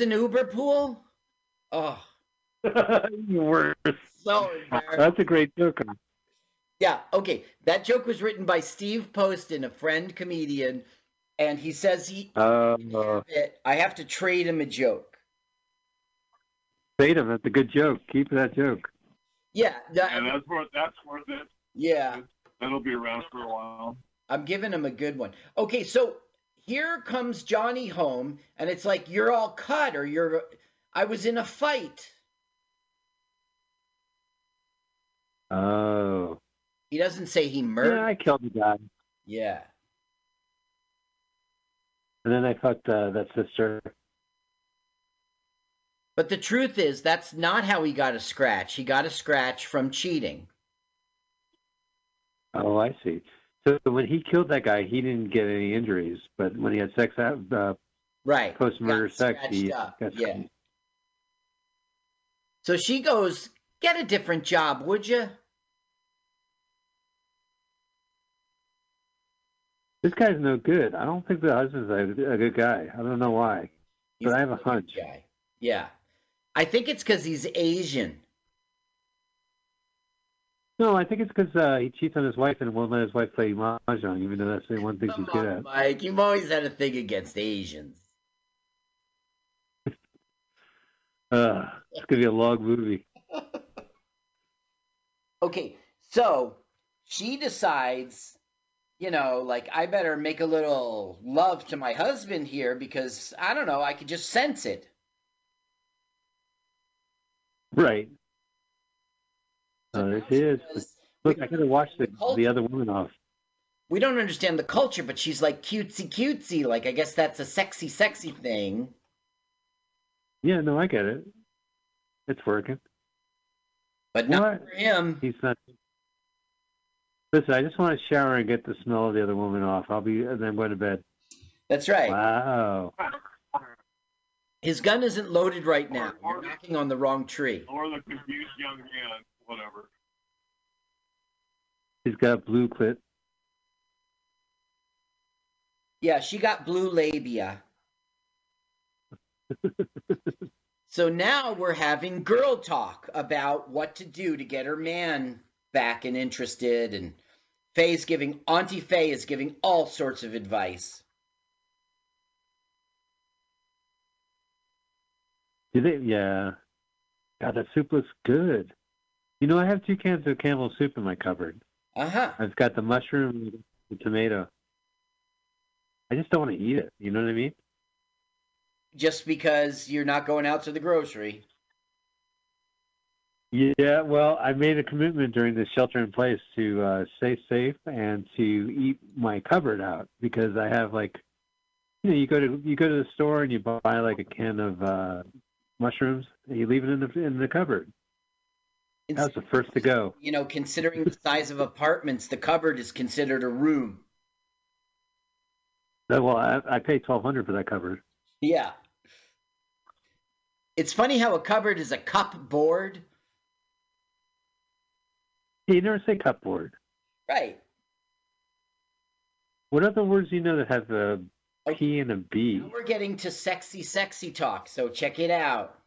use an Uber pool? Oh, Worse. so. That's a great joke. Yeah, okay. That joke was written by Steve Poston, a friend comedian, and he says he Uh, I have to trade him a joke. Trade him. that's a good joke. Keep that joke. Yeah, that- And that's worth that's worth it. yeah. That'll be around for a while. I'm giving him a good one. Okay, so here comes Johnny home, and it's like you're all cut, or you're. I was in a fight. Oh. He doesn't say he murdered. Yeah. I killed the guy. Yeah. And then I fucked uh, that sister. But the truth is, that's not how he got a scratch. He got a scratch from cheating. Oh, I see. So when he killed that guy, he didn't get any injuries, but when he had sex, uh, Right. post-murder sex, he up, got yeah. So she goes, "Get a different job, would you?" This guy's no good. I don't think the husband's a, a good guy. I don't know why, but I have a hunch. Guy. Yeah. I think it's because he's Asian. No, I think it's because uh, he cheats on his wife and won't let his wife play mahjong, even though that's the one thing she's Come good on, at. Mike. You've always had a thing against Asians. Uh, it's gonna be a long movie. Okay, so she decides, you know, like I better make a little love to my husband here because I don't know, I could just sense it. Right. Oh, there she is. Look, I could have watched the, the other woman off. We don't understand the culture, but she's like cutesy cutesy. Like I guess that's a sexy, sexy thing. Yeah, no, I get it. It's working. But not What? for him. He's not. Listen, I just want to shower and get the smell of the other woman off. I'll be, and then I'm going to bed. That's right. Wow. His gun isn't loaded right now. You're knocking on the wrong tree. Or the confused young man, whatever. He's got blue clit. Yeah, she got blue labia. so now we're having girl talk about what to do to get her man back and interested. And Faye's giving, Auntie Faye is giving all sorts of advice. Do they? Yeah. God, that soup looks good. You know, I have two cans of Campbell soup in my cupboard. Uh huh. I've got the mushroom, the tomato. I just don't want to eat it. You know what I mean? Just because you're not going out to the grocery. Yeah. Well, I made a commitment during the shelter in place to uh, stay safe and to eat my cupboard out because I have like, you know, you go to you go to the store and you buy like a can of uh, mushrooms and you leave it in the in the cupboard. That was the first to go. You know, considering the size of apartments, the cupboard is considered a room. No, Well, I, I paid twelve hundred for that cupboard. Yeah. It's funny how a cupboard is a cupboard. You never say cupboard. Right. What other words do you know that have a oh. P and a B? Now we're getting to sexy, sexy talk, so check it out.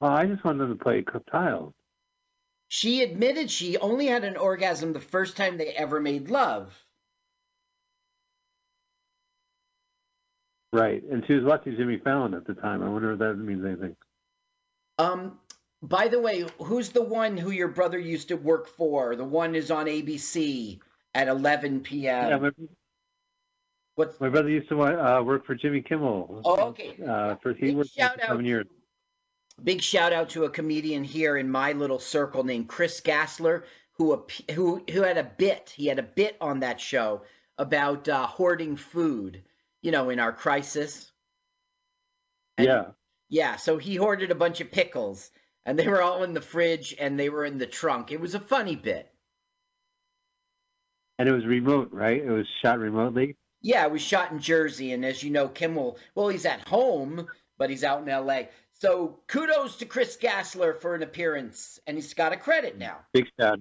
Oh, I just wanted to play tiles. She admitted she only had an orgasm the first time they ever made love. Right, and she was watching Jimmy Fallon at the time. I wonder if that means anything. Um, by the way, who's the one who your brother used to work for? The one is on ABC at 11 p.m. yeah, my, What's my brother used to uh, work for Jimmy Kimmel. Oh, okay. Uh, for he worked for seven years. Big shout out to a comedian here in my little circle named Chris Gassler, who who who had a bit. He had a bit on that show about uh, hoarding food. You know, in our crisis. And- Yeah, Yeah, so he hoarded a bunch of pickles, and they were all in the fridge, and they were in the trunk. It was a funny bit. and it was remote, right? It was shot remotely. Yeah, it was shot in Jersey, and as you know, Kimmel, well, he's at home, but he's out in L.A. So kudos to Chris Gassler for an appearance, and he's got a credit now. Big shot.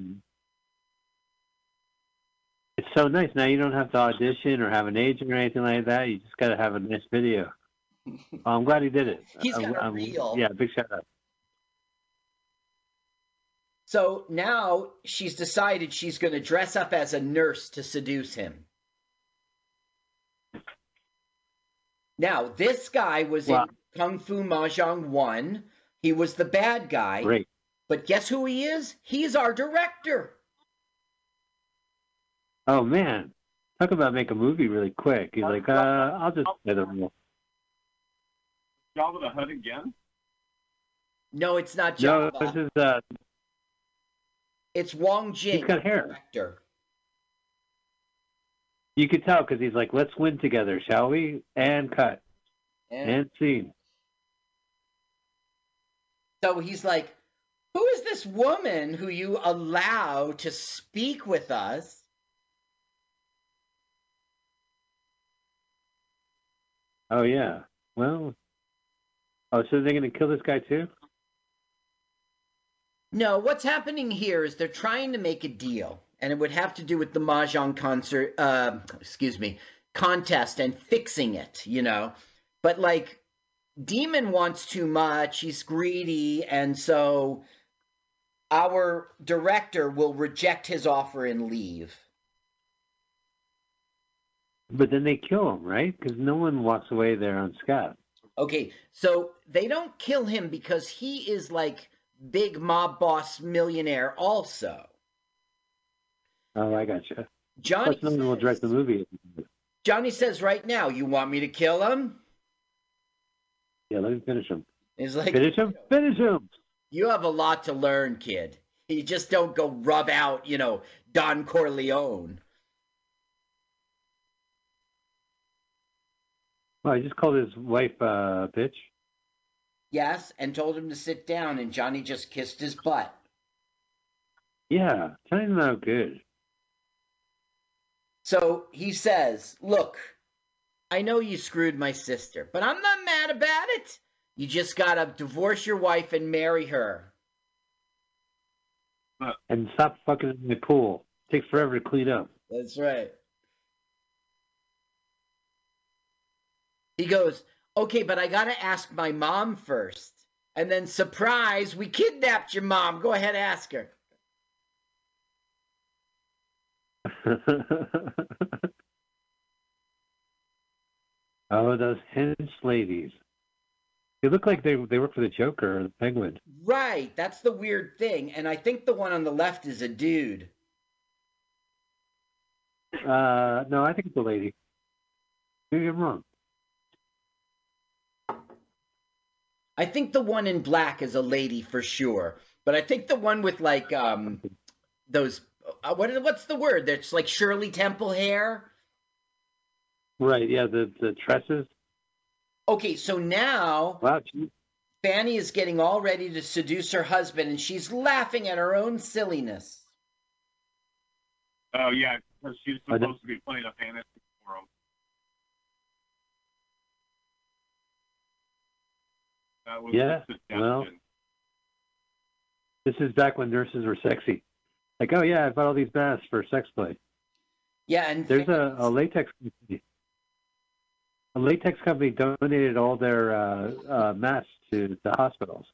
It's so nice. Now you don't have to audition or have an agent or anything like that. You just got to have a nice video. Oh, I'm glad he did it. He's got I'm- a reel. Yeah, big shout out. So now she's decided she's going to dress up as a nurse to seduce him. Now, this guy was Wow. in Kung Fu Mahjong 1. He was the bad guy. Great. But guess who he is? He's our director. Oh man, talk about make a movie really quick. He's like, uh, I'll just play the role. Jabba the Hutt again? No, it's not No, this is uh, It's Wong Jing, He's got hair. director. you could tell because he's like, let's win together, shall we? And cut And and scene. So he's like, Who is this woman who you allow to speak with us? Oh yeah. Well. Oh, so they're gonna kill this guy too? No, what's happening here is they're trying to make a deal, and it would have to do with the mahjong concert. Uh, excuse me, contest and fixing it. You know, but like, Demon wants too much. He's greedy, and so our director will reject his offer and leave. But then they kill him, right? Because no one walks away there on Scott. Okay, so they don't kill him because he is like big mob boss millionaire also. Oh, I gotcha. Johnny Plus, no one will direct the movie. Johnny says right now, "You want me to kill him?" Yeah, let me finish him. He's like, Finish him. Finish him. "You have a lot to learn, kid. You just don't go rub out, you know, Don Corleone." Well, I just called his wife uh, bitch. Yes, and told him to sit down, and Johnny just kissed his butt. Yeah, Johnny's not good. So he says, Look, I know you screwed my sister, but I'm not mad about it. You just gotta divorce your wife and marry her. Uh, and stop fucking in the pool. takes forever to clean up. That's right. He goes, Okay, but I gotta ask my mom first. And then, surprise, we kidnapped your mom. Go ahead, ask her. oh, those hench ladies. They look like they they work for the Joker or the Penguin. Right, that's the weird thing. And I think the one on the left is a dude. Uh, no, I think it's a lady. Maybe I'm wrong. I think the one in black is a lady for sure, but I think the one with like um those uh, what what's the word? That's like Shirley Temple hair. Right? Yeah, the the tresses. Okay, so now Wow, gee, Fanny is getting all ready to seduce her husband, and she's laughing at her own silliness. Oh, yeah, because she's I don't- supposed to be playing a fantasy for him. That was Yeah, well, this is back when nurses were sexy. Like, oh yeah, I bought all these masks for sex play. Yeah, and There's a, a latex company. A latex company donated all their uh, uh, masks to the hospitals.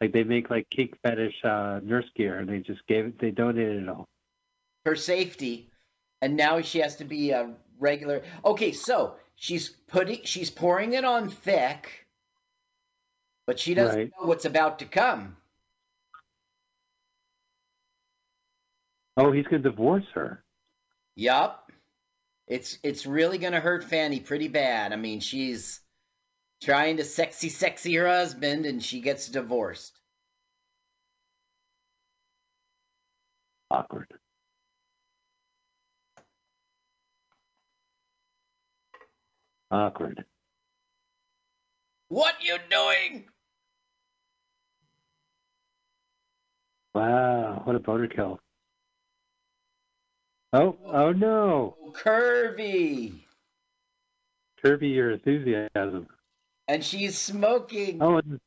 Like they make like kink fetish uh, nurse gear, and they just gave it. They donated it all. her safety, and now she has to be a regular. Okay, so she's putting she's pouring it on thick, but she doesn't Right. know what's about to come. Oh, he's gonna divorce her. Yup. It's it's really gonna hurt Fanny pretty bad. I mean, she's trying to sexy sexy her husband and she gets divorced. Awkward. Awkward. What you doing? Wow, what a boner kill. Oh, oh no. Curvy. Curvy your enthusiasm. And she's smoking. Oh, and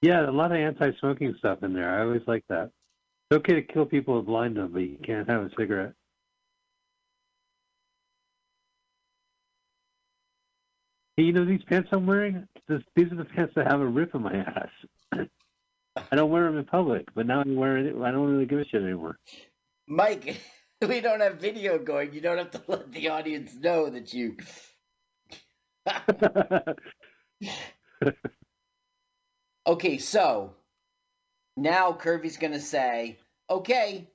yeah, a lot of anti-smoking stuff in there. I always like that. It's okay to kill people with blind them, but you can't have a cigarette. Hey, you know these pants I'm wearing? This, these are the pants that have a rip in my ass. I don't wear them in public, but now I'm wearing it. I don't really give a shit anymore. Mike, we don't have video going. You don't have to let the audience know that you. okay, so now Curvy's going to say, okay,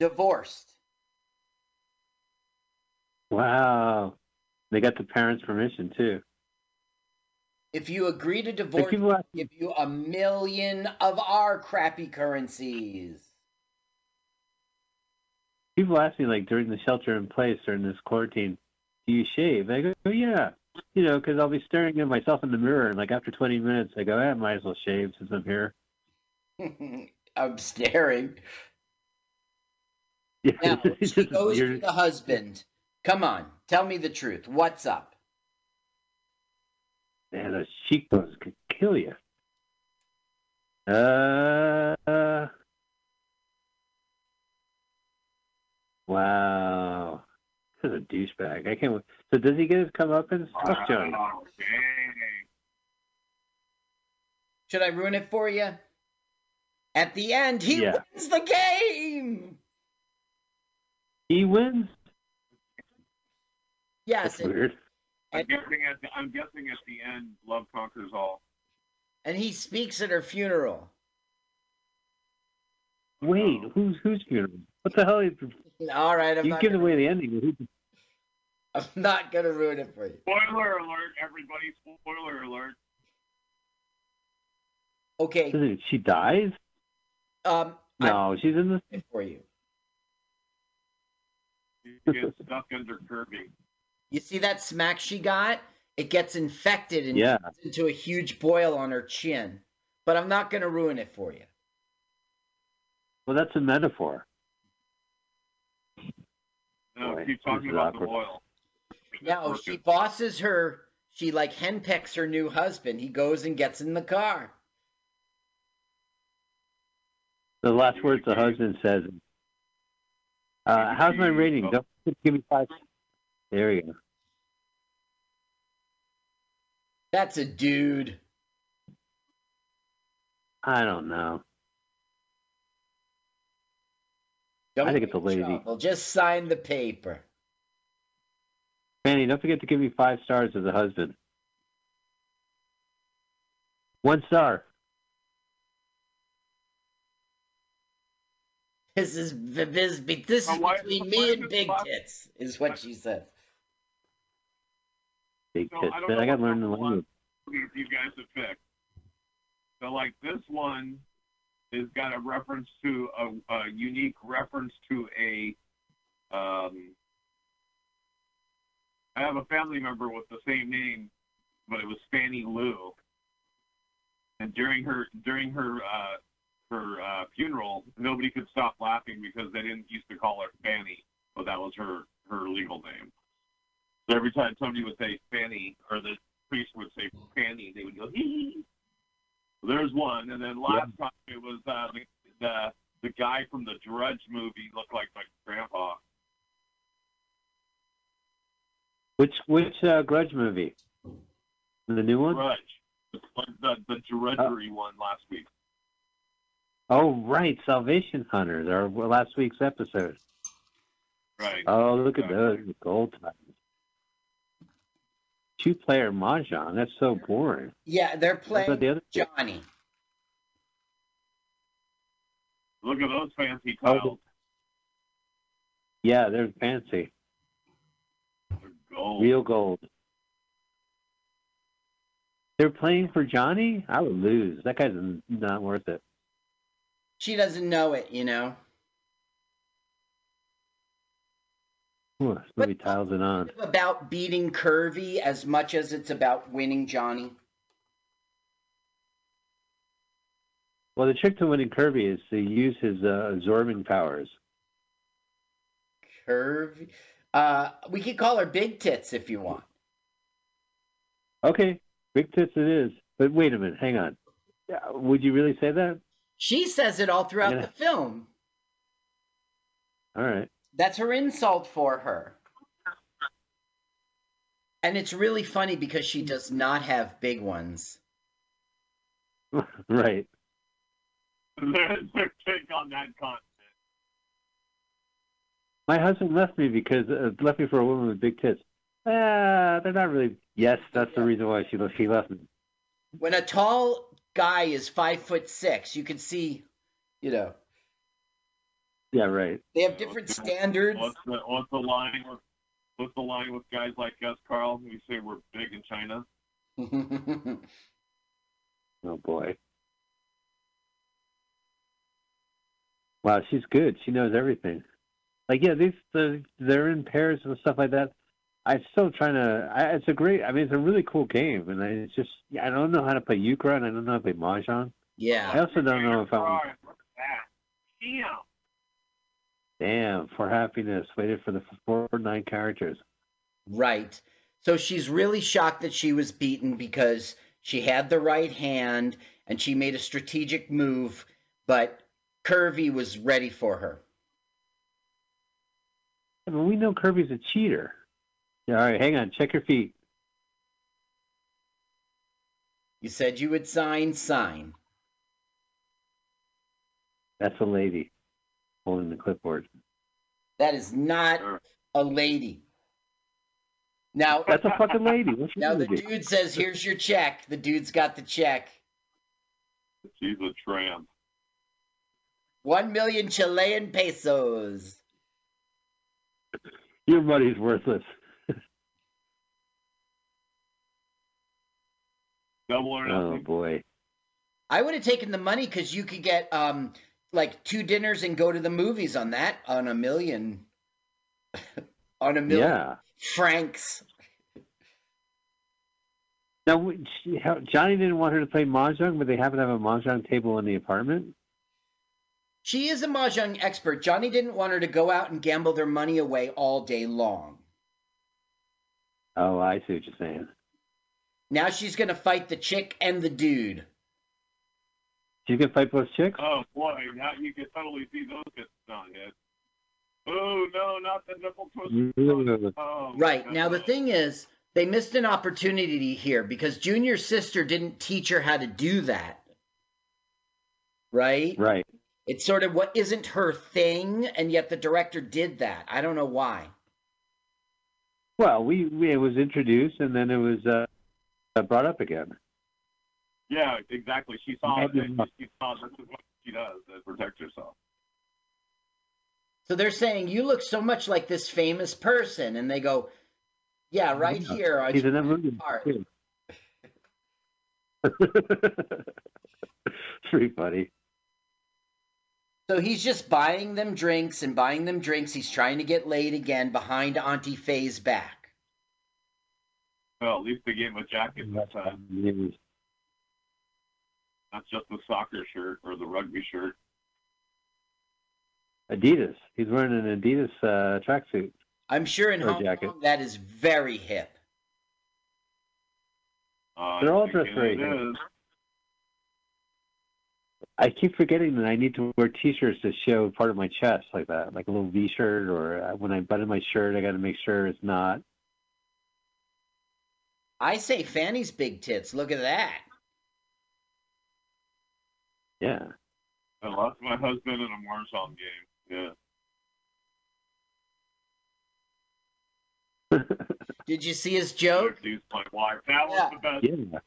divorced. wow. They got the parents' permission too. If you agree to divorce, people ask, give you a million of our crappy currencies. People ask me like during the shelter in place during this quarantine, do you shave? I go, oh, yeah. You know, because I'll be staring at myself in the mirror, and like after 20 minutes, I go, I might as well shave since I'm here. I'm staring. Yeah, Now, she goes to the husband. Come on, tell me the truth. What's up? Man, those cheekbones could kill you. Uh, wow. This is a douchebag. I can't. So does he get his comeuppance? Fuck Johnny. Oh, dang. Should I ruin it for you? At the end, he Yeah. wins the game. He wins. Yes, That's and, weird. I'm guessing at the, I'm guessing at the end, love conquers all. and he speaks at her funeral. Wait, who's whose funeral? What the hell? Is, All right, I'm you not, give gonna, away the ending. I'm not gonna ruin it for you. Spoiler alert, everybody! Spoiler alert. Okay, she dies? um, No, she's in the. I'm for you. You get stuck under Kirby. You see that smack she got? It gets infected and Yeah. turns into a huge boil on her chin. But I'm not gonna ruin it for you. Well, that's a metaphor. No, Boy, keep talking about awkward. the oil. No, she bosses her. She like henpecks her new husband. He goes and gets in the car. The last words the husband says. Uh, how's my rating? Don't give me five. There you go. That's a dude. I don't know. Don't I think it's a get lady. trouble. Just sign the paper. Fanny, don't forget to give me five stars as a husband. One star. This is this, this is Now, between why me is and Big boss- Tits, is what she says. Big So, tits. I don't I got to learn the language. These you guys have picked. So, like this one has got a reference to a, a unique reference to a. Um, I have a family member with the same name, but it was Fanny Lou. And during her during her uh, her uh, funeral, nobody could stop laughing because they didn't used to call her Fanny, but that was her her legal name. So every time somebody would say Fanny, or the priest would say Fanny, they would go hee hee. There's one, and then last time it was uh, the, the the guy from the Drudge movie looked like my grandpa. Which which uh, Grudge movie? The new one? Drudge, the the, the drudgery one last week. Oh, right, Salvation Hunters, our last week's episode. Right. Oh, look at those gold times. Two-player mahjong. That's so boring. Yeah, they're playing about the other two? Johnny. Look at those fancy Oh. Yeah, they're fancy. They're gold. Real gold. They're playing for Johnny? I would lose. That guy's not worth it. She doesn't know it, you know. Ooh, movie tiles it on. About beating Curvy as much as it's about winning Johnny. Well, the trick to winning Curvy is to use his uh, absorbing powers. Curvy. Uh, we could call her Big Tits if you want. Okay, big tits it is. But wait a minute, hang on. Would you really say that? She says it all throughout Yeah. the film. All right. That's her insult for her. And it's really funny because she does not have big ones. right. Their, their take on that content. My husband left me because uh, left me for a woman with big tits. Ah, they're not really. Yes, that's the reason why she left. She left me. When a tall guy is five foot six, you can see, you know, Yeah, right. they have different standards. What's the what's the line with what's the line with guys like us, Carl? We say we're big in China. Oh boy. Wow, she's good. She knows everything. Like, yeah, these the, they're in pairs and stuff like that. I'm still trying to. I, it's a great. I mean, it's a really cool game, and I, it's just I don't know how to play euchre, and I don't know how to play mahjong. Yeah. I also don't know if I'm. Alright, what's that? Damn. Damn, for happiness, waited for the four or nine characters. Right. So she's really shocked that she was beaten because she had the right hand and she made a strategic move, but Kirby was ready for her. Mean, we know Kirby's a cheater. Yeah, all right, hang on, check your feet. You said you would sign, sign. That's a lady holding the clipboard. That is not a lady. Now, That's a fucking lady. What's now the with you? dude says, "Here's your check." The dude's got the check. She's a tramp. One million Chilean pesos. Your money's worthless. Double or nothing. Oh nothing. boy. I would have taken the money because you could get um like two dinners and go to the movies on that on a million on a million Yeah. francs. Now, she- how- Johnny didn't want her to play mahjong, but they happen to have a mahjong table in the apartment. She is a mahjong expert. Johnny didn't want her to go out and gamble their money away all day long. Oh, I see what you're saying. Now she's gonna fight the chick and the dude. She can fight both chicks. Oh boy, now you can totally see those get not hit. Oh no, not the nipple twist. Ugh. Oh, Right. Now the thing is, they missed an opportunity here because Junior's sister didn't teach her how to do that. Right? Right. It's sort of what isn't her thing, and yet the director did that. I don't know why. Well, we, we it was introduced and then it was uh, uh, brought up again. Yeah, exactly. She saw it. And. She saw this is what she does to protect herself. So they're saying you look so much like this famous person, and they go, "Yeah, right Yeah. here." on He's in your that movie. part." it's pretty funny. So he's just buying them drinks and buying them drinks. He's trying to get laid again behind Auntie Faye's back. Well, at least they gave him a jacket this time, It was- not just the soccer shirt or the rugby shirt. Adidas. He's wearing an Adidas uh, tracksuit. I'm sure in Or Hong jacket. Kong that is very hip. Uh, They're all dressed very hip. I keep forgetting that I need to wear T-shirts to show part of my chest, like that, like a little V-shirt, or uh, when I button my shirt, I got to make sure it's not. I say Fanny's big tits. Look at that. Yeah. I lost my husband in a Warzone game. Yeah. Did you see his joke? Introduced my wife. That was the best. yeah.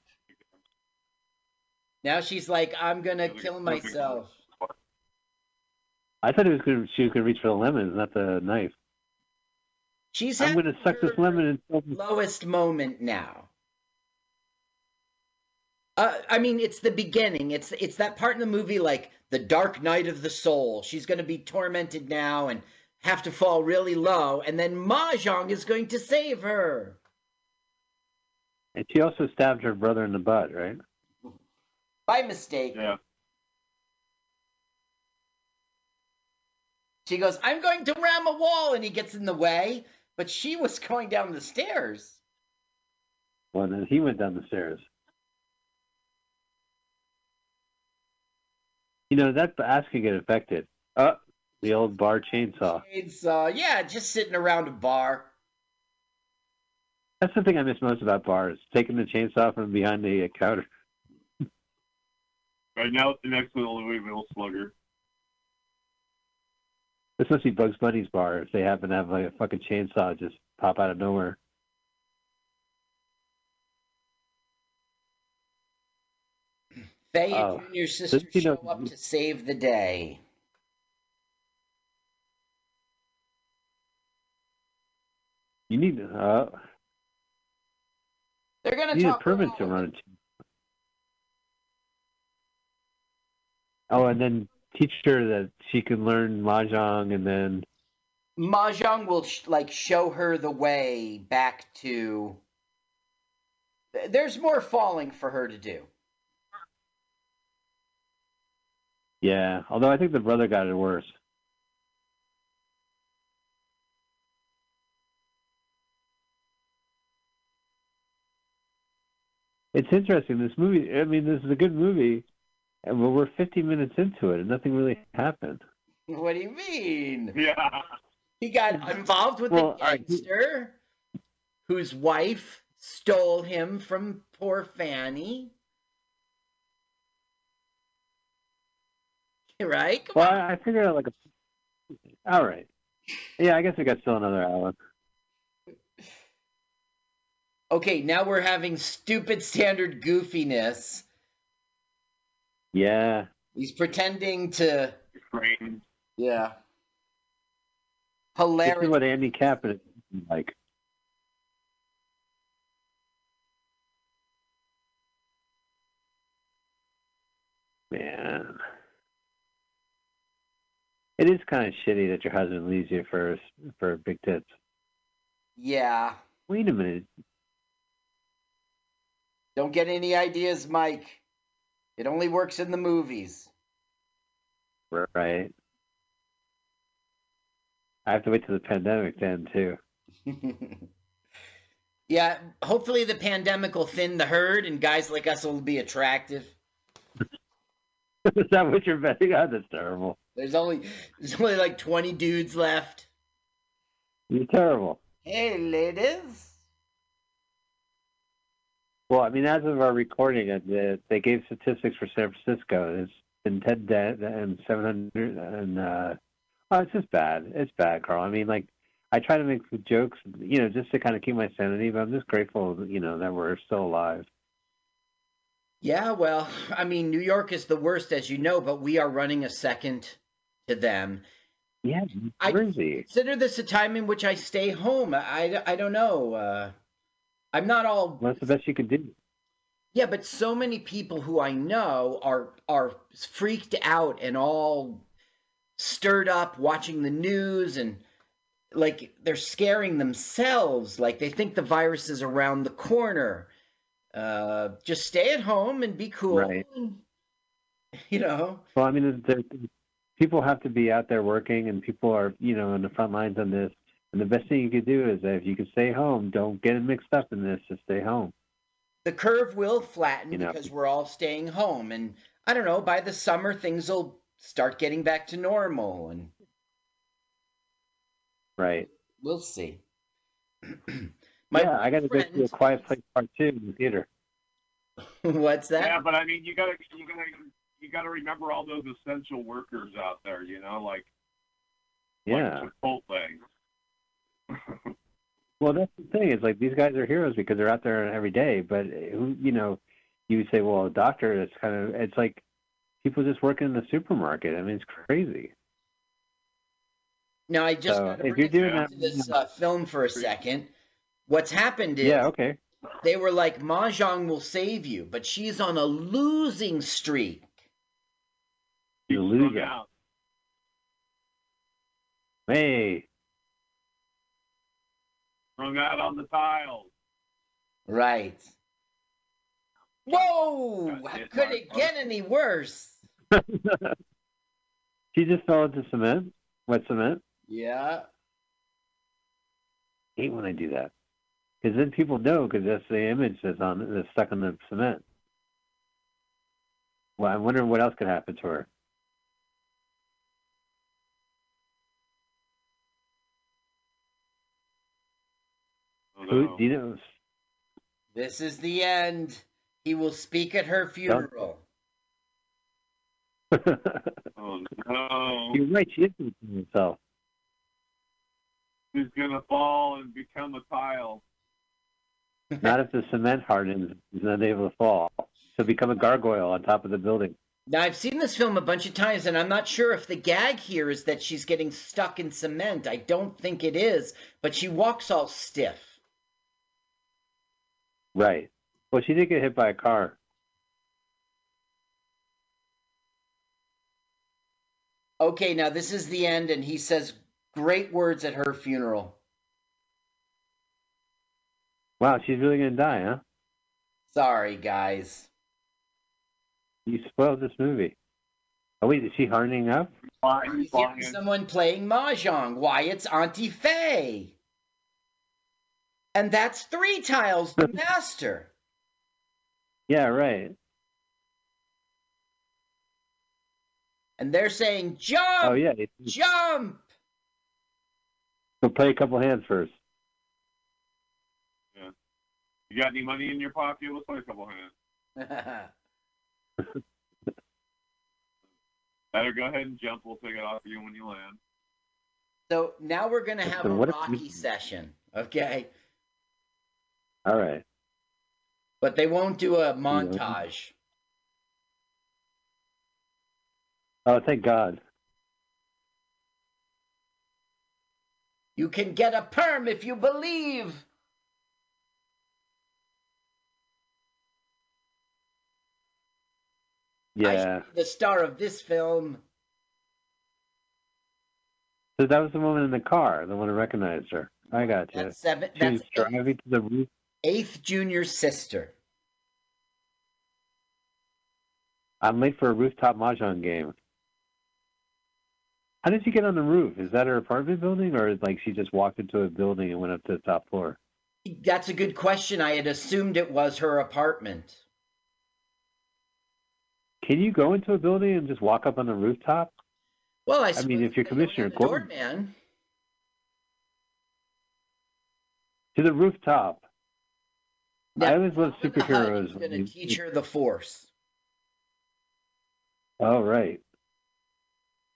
Now she's like, I'm gonna Really kill myself. I thought it was gonna, she was going to reach for the lemons, not the knife. She's I'm going to suck this her lemon and lowest moment now. Uh, I mean, it's the beginning. It's it's that part in the movie, like the dark night of the soul. She's going to be tormented now and have to fall really low, and then Mahjong is going to save her. And she also stabbed her brother in the butt, right? By mistake. Yeah. She goes, I'm going to ram a wall, and he gets in the way, but she was going down the stairs. Well, then he went down the stairs. You know, that ass could get infected. Uh, the old bar chainsaw. It's, uh, yeah, just sitting around a bar. That's the thing I miss most about bars: taking the chainsaw from behind the counter. Right now, the next to the Louisville Slugger. This must be Bugs Bunny's bar if they happen to have like a fucking chainsaw just pop out of nowhere. Faye Oh. and Junior's sister show know- up to save the day. You need uh, They're gonna you need a permit to run it. Oh, and then teach her that she can learn mahjong, and then Mahjong will sh- like show her the way back to. There's more falling for her to do. Yeah. Although I think the brother got it worse. It's interesting. This movie. I mean, this is a good movie, and well, we're 50 minutes into it, and nothing really happened. What do you mean? Yeah. He got involved with Well, a I- gangster whose wife stole him from poor Fanny. Right? Come Well, on. I, I figured out like a. All right. Yeah, I guess we got still another hour. Okay, now we're having stupid standard goofiness. Yeah. He's pretending to. Train. Yeah. This Hilarious. is what Andy Kapanen is like. Man. It is kind of shitty that your husband leaves you for for big tits. Yeah. Wait a minute. Don't get any ideas, Mike. It only works in the movies. Right. I have to wait till the pandemic then too. yeah, hopefully the pandemic will thin the herd and guys like us will be attractive. is that what you're betting on? That's terrible. There's only there's only like 20 dudes left. You're terrible. Hey, ladies. Well, I mean, as of our recording, uh, they gave statistics for San Francisco. It's been 10 dead and 700, and uh, oh, it's just bad. It's bad, Carl. I mean, like, I try to make jokes, you know, just to kind of keep my sanity, but I'm just grateful, you know, that we're still alive. Yeah, well, I mean, New York is the worst, as you know, but we are running a second to them. Yeah, I-. Consider this a time in which I stay home. I, I don't know. Uh, I'm not all What's the best you could do? Yeah, but so many people who I know are are freaked out and all stirred up watching the news and like they're scaring themselves like they think the virus is around the corner. Uh just stay at home and be cool. Right. and, you know. Well, I mean, there, people have to be out there working, and people are, you know, on the front lines on this. And the best thing you could do is if you can stay home, don't get mixed up in this. Just stay home. The curve will flatten You know. because we're all staying home and I don't know, by the summer things will start getting back to normal and Right. we'll see. yeah, I got to go see a Quiet Place Part Two in the theater. What's that? Yeah, but I mean, you gotta, you gotta, you gotta remember all those essential workers out there. You know, like Yeah. like Chipotle. Well, that's the thing. Is like these guys are heroes because they're out there every day. But who, you know, you would say, well, a doctor. It's kind of. It's like people just working in the supermarket. I mean, it's crazy. Now I just So, gotta if you're doing back that- this uh, film for a second. What's happened is Yeah. Okay. they were like, Mahjong will save you, but she's on a losing streak. You Strung lose out. Hey. Strung out on the tiles. Right. Whoa! Got Could it get any worse? she just fell into cement. Wet cement. Yeah. hate when I do that because then people know because that's the image that's on that's stuck on the cement. Well, I'm wondering what else could happen to her. Who no. do you know? This is the end. He will speak at her funeral. Oh no. You're right. She is looking at herself. He's gonna fall and become a tile. Not if the cement hardens. He's not able to fall. He'll become a gargoyle on top of the building. Now, I've seen this film a bunch of times, and I'm not sure if the gag here is that she's getting stuck in cement. I don't think it is, but she walks all stiff. Right. Well, she did get hit by a car. Okay, now this is the end, and he says great words at her funeral. Wow, she's really gonna die, huh? Sorry, guys. You spoiled this movie. Oh wait, is she hardening up? Flying, He's flying. someone playing mahjong. Why, it's Auntie Faye. And that's three tiles, the master. Yeah, right. And they're saying, jump, Oh yeah. jump. Go play a couple hands first. You got any money in your pocket? Let's play a couple hands. Better go ahead and jump. We'll take it off you when you land. so now we're going to have So a what if Rocky session, okay? All right. But they won't do a montage. Oh, thank God. You can get a perm if you believe. Yeah. the star of this film. So that was the woman in the car, the one who recognized her. I got you. That's seven. She That's was driving to the roof. Eighth junior sister. I'm late for a rooftop mahjong game. How did she get on the roof? Is that her apartment building, or like she just walked into a building and went up to the top floor? That's a good question. I had assumed it was her apartment. Can you go into a building and just walk up on the rooftop? Well, I, I mean, if you're Commissioner Gordon- doorman. To the rooftop. I always love superheroes going to teach her the Force. Oh, right.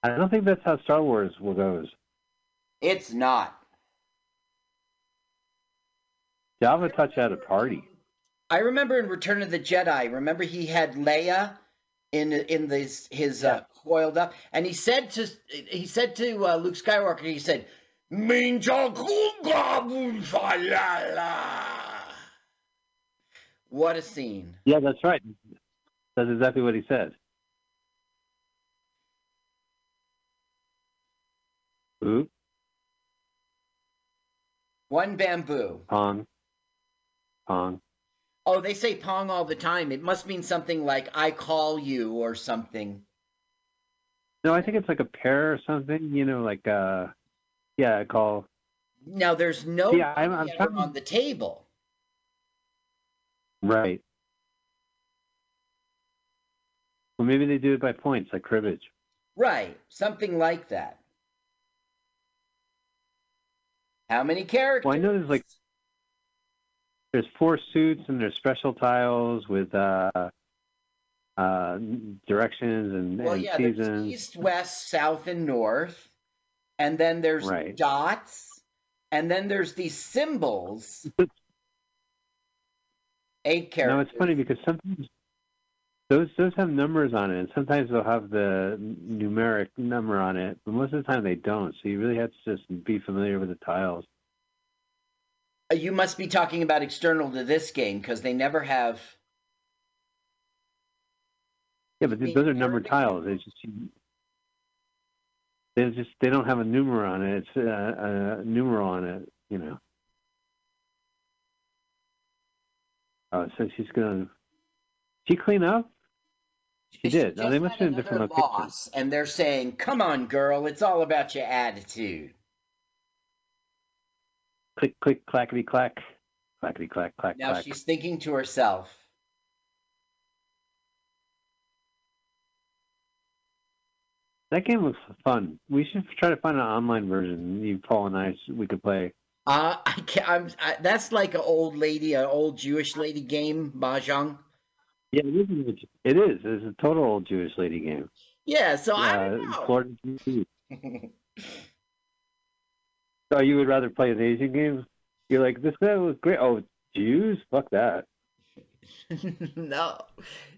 I don't think that's how Star Wars will goes. It's not. Java Touch at a party. I remember in Return of the Jedi. Remember he had Leia in in this his uh, coiled up, and he said to he said to uh, Luke Skywalker, he said, "Minja kunga bunshalala." What a scene! Yeah, that's right. That's exactly what he said. Oop, One bamboo. Pong. Pong. Oh, they say pong all the time. It must mean something like "I call you" or something. No, I think it's like a pair or something, you know, like, uh, yeah, I call. Now there's no Yeah, I'm- I'm trying- on the table. Right. Well, maybe they do it by points, like cribbage. Right, something like that. How many characters? Well, I know there's like there's four suits and there's special tiles with uh, uh, directions and, Well, and yeah, there's seasons. east, west, south, and north, and then there's Right. dots, and then there's these symbols. Eight characters. No, it's funny because sometimes those those have numbers on it, and sometimes they'll have the numeric number on it, but most of the time they don't. So you really have to just be familiar with the tiles. Uh, You must be talking about external to this game because they never have. Yeah, but those are numbered tiles. They just they just they don't have a numeral on it. It's a, a numeral on it. You know. Oh, so she's gonna. She clean up? She did. Oh, they must have been different locations. and they're saying, "Come on, girl, it's all about your attitude." Click, click, clackety, clack, clackety, clack, clack, Now clack. she's thinking to herself, That game looks fun. We should try to find an online version. You, Paul, and I, we could play. Uh, I can't, I'm, I, that's like an old lady, an old Jewish lady game, mahjong. Yeah, it is. It is. It's a total old Jewish lady game. Yeah, so I Uh, don't know. Florida So you would rather play an Asian game? You're like, this guy was great. Oh, Jews? Fuck that. no,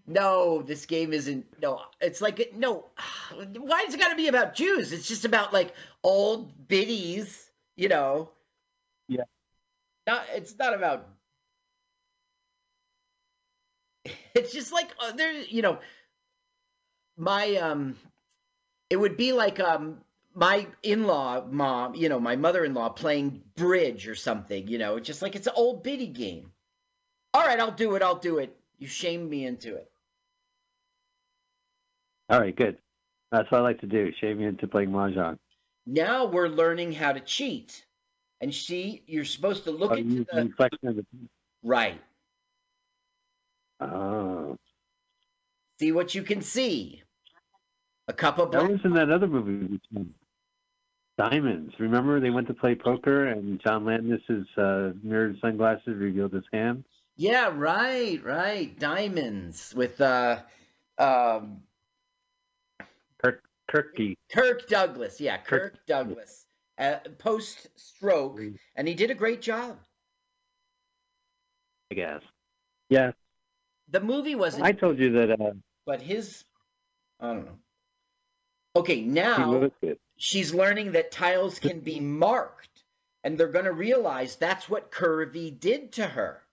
no, this game isn't. No, it's like no. Why is it got to be about Jews? It's just about like old biddies, you know. Not. It's not about. It's just like uh, there, you know. My um, it would be like um my in-law mom, you know, my mother-in-law playing bridge or something, you know, just like it's an old biddy game. All right, I'll do it. I'll do it. You shamed me into it. All right, good. That's what I like to do. Shame me into playing mahjong. Now we're learning how to cheat. And see, you're supposed to look Oh, into the reflection of the. right. Oh, See what you can see. A cup of that was in that other movie. Diamonds. Remember, they went to play poker, and John Landis's uh, mirrored sunglasses revealed his hand. Yeah, right, right. Diamonds with uh um Kirk Kirky. Kirk Douglas. Yeah, Kirk, Kirk- Douglas. Uh, post stroke, and he did a great job. I guess. Yeah, The movie wasn't, I told you that uh, but his, I don't know. Okay, now she's learning that tiles can be marked, and they're going to realize that's what Curvy did to her.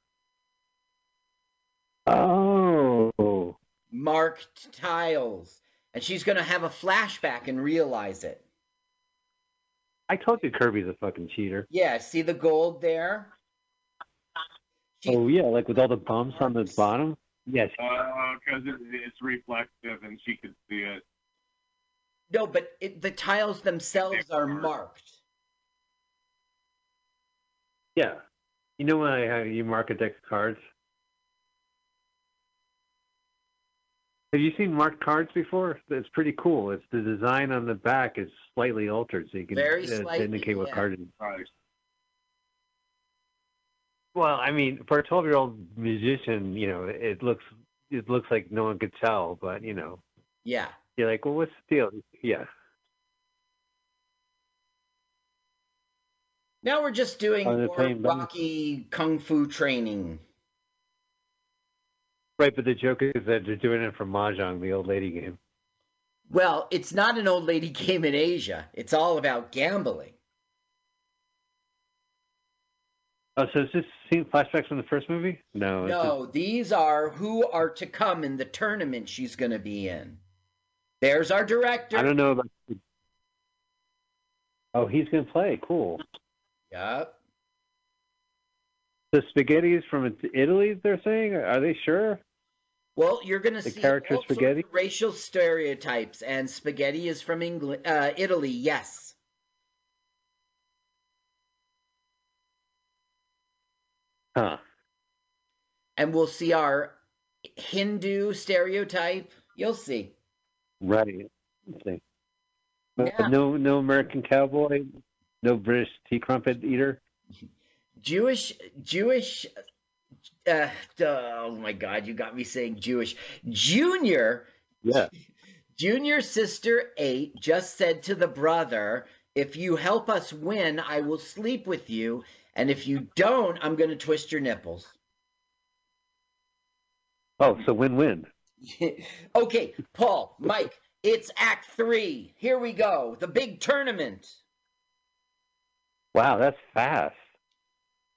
Oh, Marked tiles, and she's going to have a flashback and realize it. I told you Kirby's a fucking cheater. Yeah, see the gold there. She- Oh yeah, like with all the bumps on the bottom. Yes. Uh, because it, it's reflective and she could see it. No, but it, the tiles themselves are marked. Yeah. You know when I, how you mark a deck of cards? Have you seen marked cards before? It's pretty cool. It's the design on the back is slightly altered, so you can Very uh, slightly, indicate what yeah. card it is. Right. Well, I mean, for a twelve-year-old musician, you know, it looks it looks like no one could tell, but you know, Yeah. you're like, well, what's the deal? Yeah. Now we're just doing more Rocky kung fu training. Right, but the joke is that they're doing it for mahjong, the old lady game. Well, it's not an old lady game in Asia. It's all about gambling. Oh, so is this scene flashbacks from the first movie? No. it's just- No, these are who are to come in the tournament she's going to be in. There's our director. I don't know about. Oh, he's gonna play. Cool. Yep. The spaghetti is from Italy. They're saying. Are they sure? Well, you're going to see character spaghetti? of racial stereotypes, and spaghetti is from England, uh, Italy. Yes. Huh. And we'll see our Hindu stereotype. You'll see. Right. Yeah. No, no American cowboy. No British tea crumpet eater. Jewish, Jewish. Uh, oh my God, you got me saying Jewish. Junior, Yeah. Junior sister eight just said to the brother, "If you help us win, I will sleep with you, and if you don't, I'm going to twist your nipples." Oh, so win-win. okay, Paul, Mike, it's Act Three. Here we go. The big tournament. Wow, that's fast.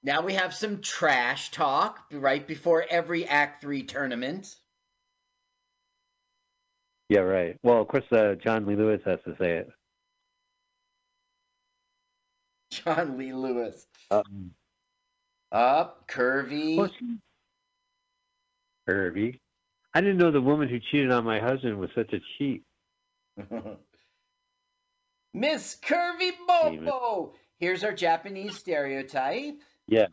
Now we have some trash talk right before every Act Three tournament. Yeah, right. Well, of course, uh, John Lee Lewis has to say it. John Lee Lewis. Um, Up, curvy. Herbie. I didn't know the woman who cheated on my husband was such a cheat. Miss Curvy Bobo. Here's our Japanese stereotype. Yeah.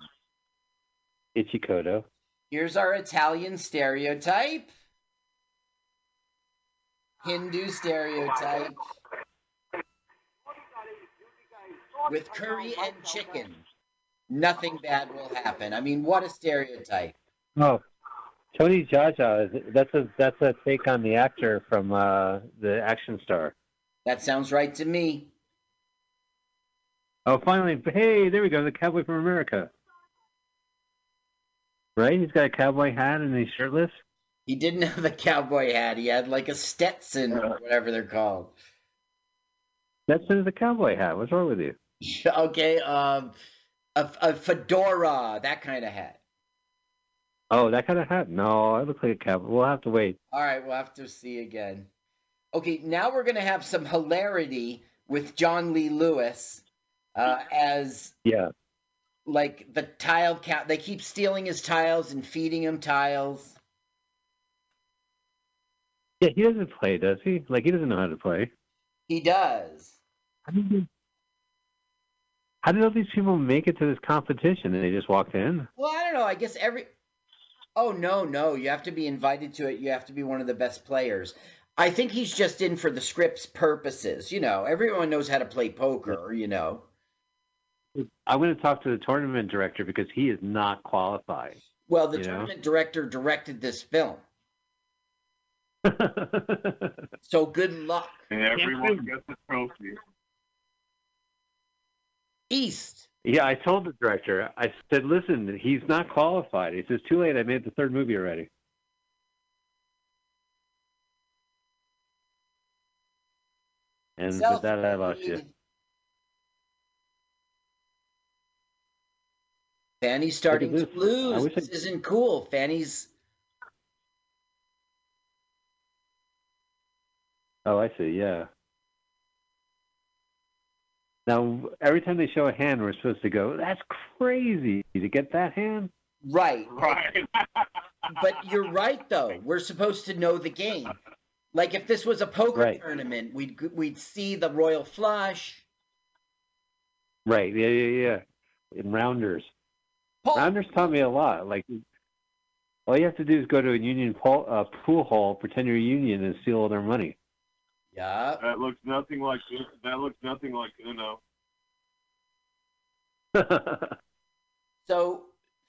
Ichikoto. Here's our Italian stereotype. Hindu stereotype. With curry and chicken. nothing bad will happen. I mean, what a stereotype. Oh, Tony Jaja. is- That's a that's a take on the actor from uh, the action star. That sounds right to me. Oh, finally! Hey, there we go. The cowboy from America. Right? He's got a cowboy hat and he's shirtless. He didn't have a cowboy hat. He had like a Stetson or whatever they're called. That's a cowboy hat. What's wrong with you? Okay, um, a, a fedora, that kind of hat. Oh, that kind of hat? No, it looks like a cowboy. We'll have to wait. All right, we'll have to see again. Okay, now we're going to have some hilarity with John Lee Lewis uh, as Yeah. like the tile count. They keep stealing his tiles and feeding him tiles. Yeah, he doesn't play, does he? Like he doesn't know how to play. He does. How did, he- how did all these people make it to this competition? And they just walked in. Well, I don't know. I guess every. Oh no, no! You have to be invited to it. You have to be one of the best players. I think he's just in for the script's purposes. You know, everyone knows how to play poker. You know. I'm going to talk to the tournament director because he is not qualified. Well, the You know? tournament director directed this film, so good luck. And everyone gets a trophy. East. yeah, I told the director. I said, "Listen, he's not qualified." He says, "Too late. I made the third movie already." And with that, I lost you. Fanny's starting to this. I lose. wish I- This isn't cool. Fanny's Oh, I see. Yeah. Now, every time they show a hand, we're supposed to go, "That's crazy to get that hand." right. Right. But you're right though. We're supposed to know the game. Like if this was a poker Right. tournament, we'd we'd see the royal flush. Right. Yeah, yeah, yeah. In rounders. Paul, Rounders taught me a lot. Like, all you have to do is go to a union pool, uh, pool hall, pretend you're a union, and steal all their money. Yeah. that looks nothing like that. Looks nothing like Uno. So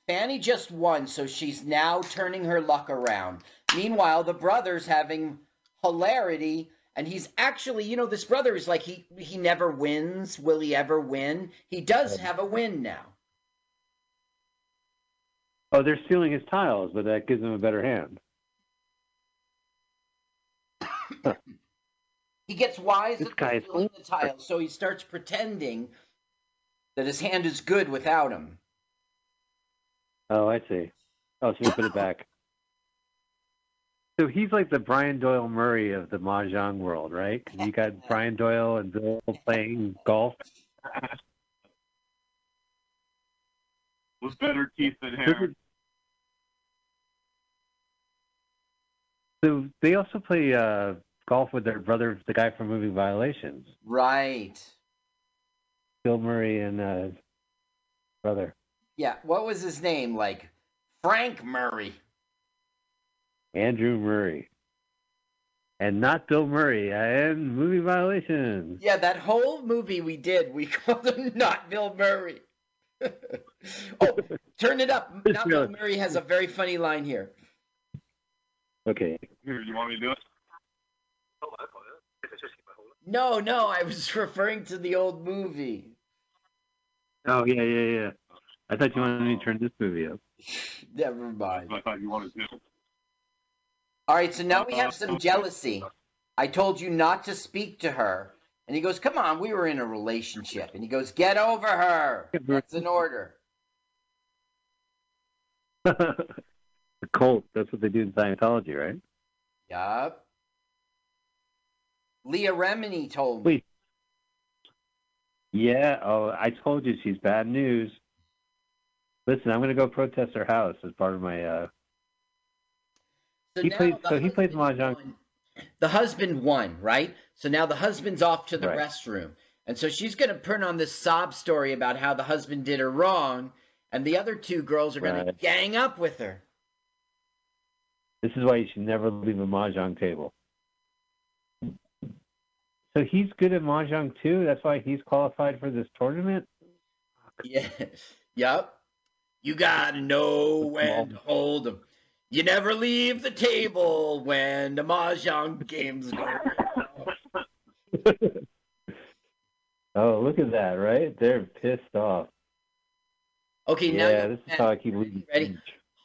Fanny just won, so she's now turning her luck around. Meanwhile, the brother's having hilarity, and he's actually, you know, this brother is like he he never wins. Will he ever win? He does have a win now. Oh, they're stealing his tiles, but that gives him a better hand. He gets wise This guy is stealing the tiles, so he starts pretending that his hand is good without him. Oh, I see. Oh, so we put it back. So he's like the Brian Doyle Murray of the mahjong world, right? 'Cause you got Brian Doyle and Bill playing golf. With better teeth than hair. So they also play uh, golf with their brother, the guy from Moving Violations, Right. Bill Murray and uh, brother Yeah. What was his name? Like Frank Murray. Andrew Murray, and not Bill Murray and Moving Violations. Yeah, that whole movie we did, we called him not Bill Murray. oh, turn it up. Not Bill Murray has a very funny line here. Okay, Here, you want me to do it? No, no, I was referring to the old movie. Oh yeah, yeah, yeah. I thought you wanted me to turn this movie up. Never mind. I thought you wanted to. All right, so now we have uh, some jealousy. I told you not to speak to her. And he goes, Come on, we were in a relationship. And he goes, Get over her. That's an order. the cult. That's what they do in Scientology, right? Yup. Leah Remini told me. Wait. Yeah. Oh, I told you she's bad news. Listen, I'm going to go protest her house as part of my. uh So He played- so he plays mahjong. won. The husband won, right? So now the husband's off to the Right. restroom. And so she's going to turn on this sob story about how the husband did her wrong. And the other two girls are going to gang up with her. This is why you should never leave a mahjong table. So he's good at mahjong too. That's why he's qualified for this tournament. Yes. Yep. You gotta know when to hold 'em. You never leave the table when the mahjong game's going. oh, look at that, right? They're pissed off. Okay, now yeah, this is how I keep losing. Ready? speech.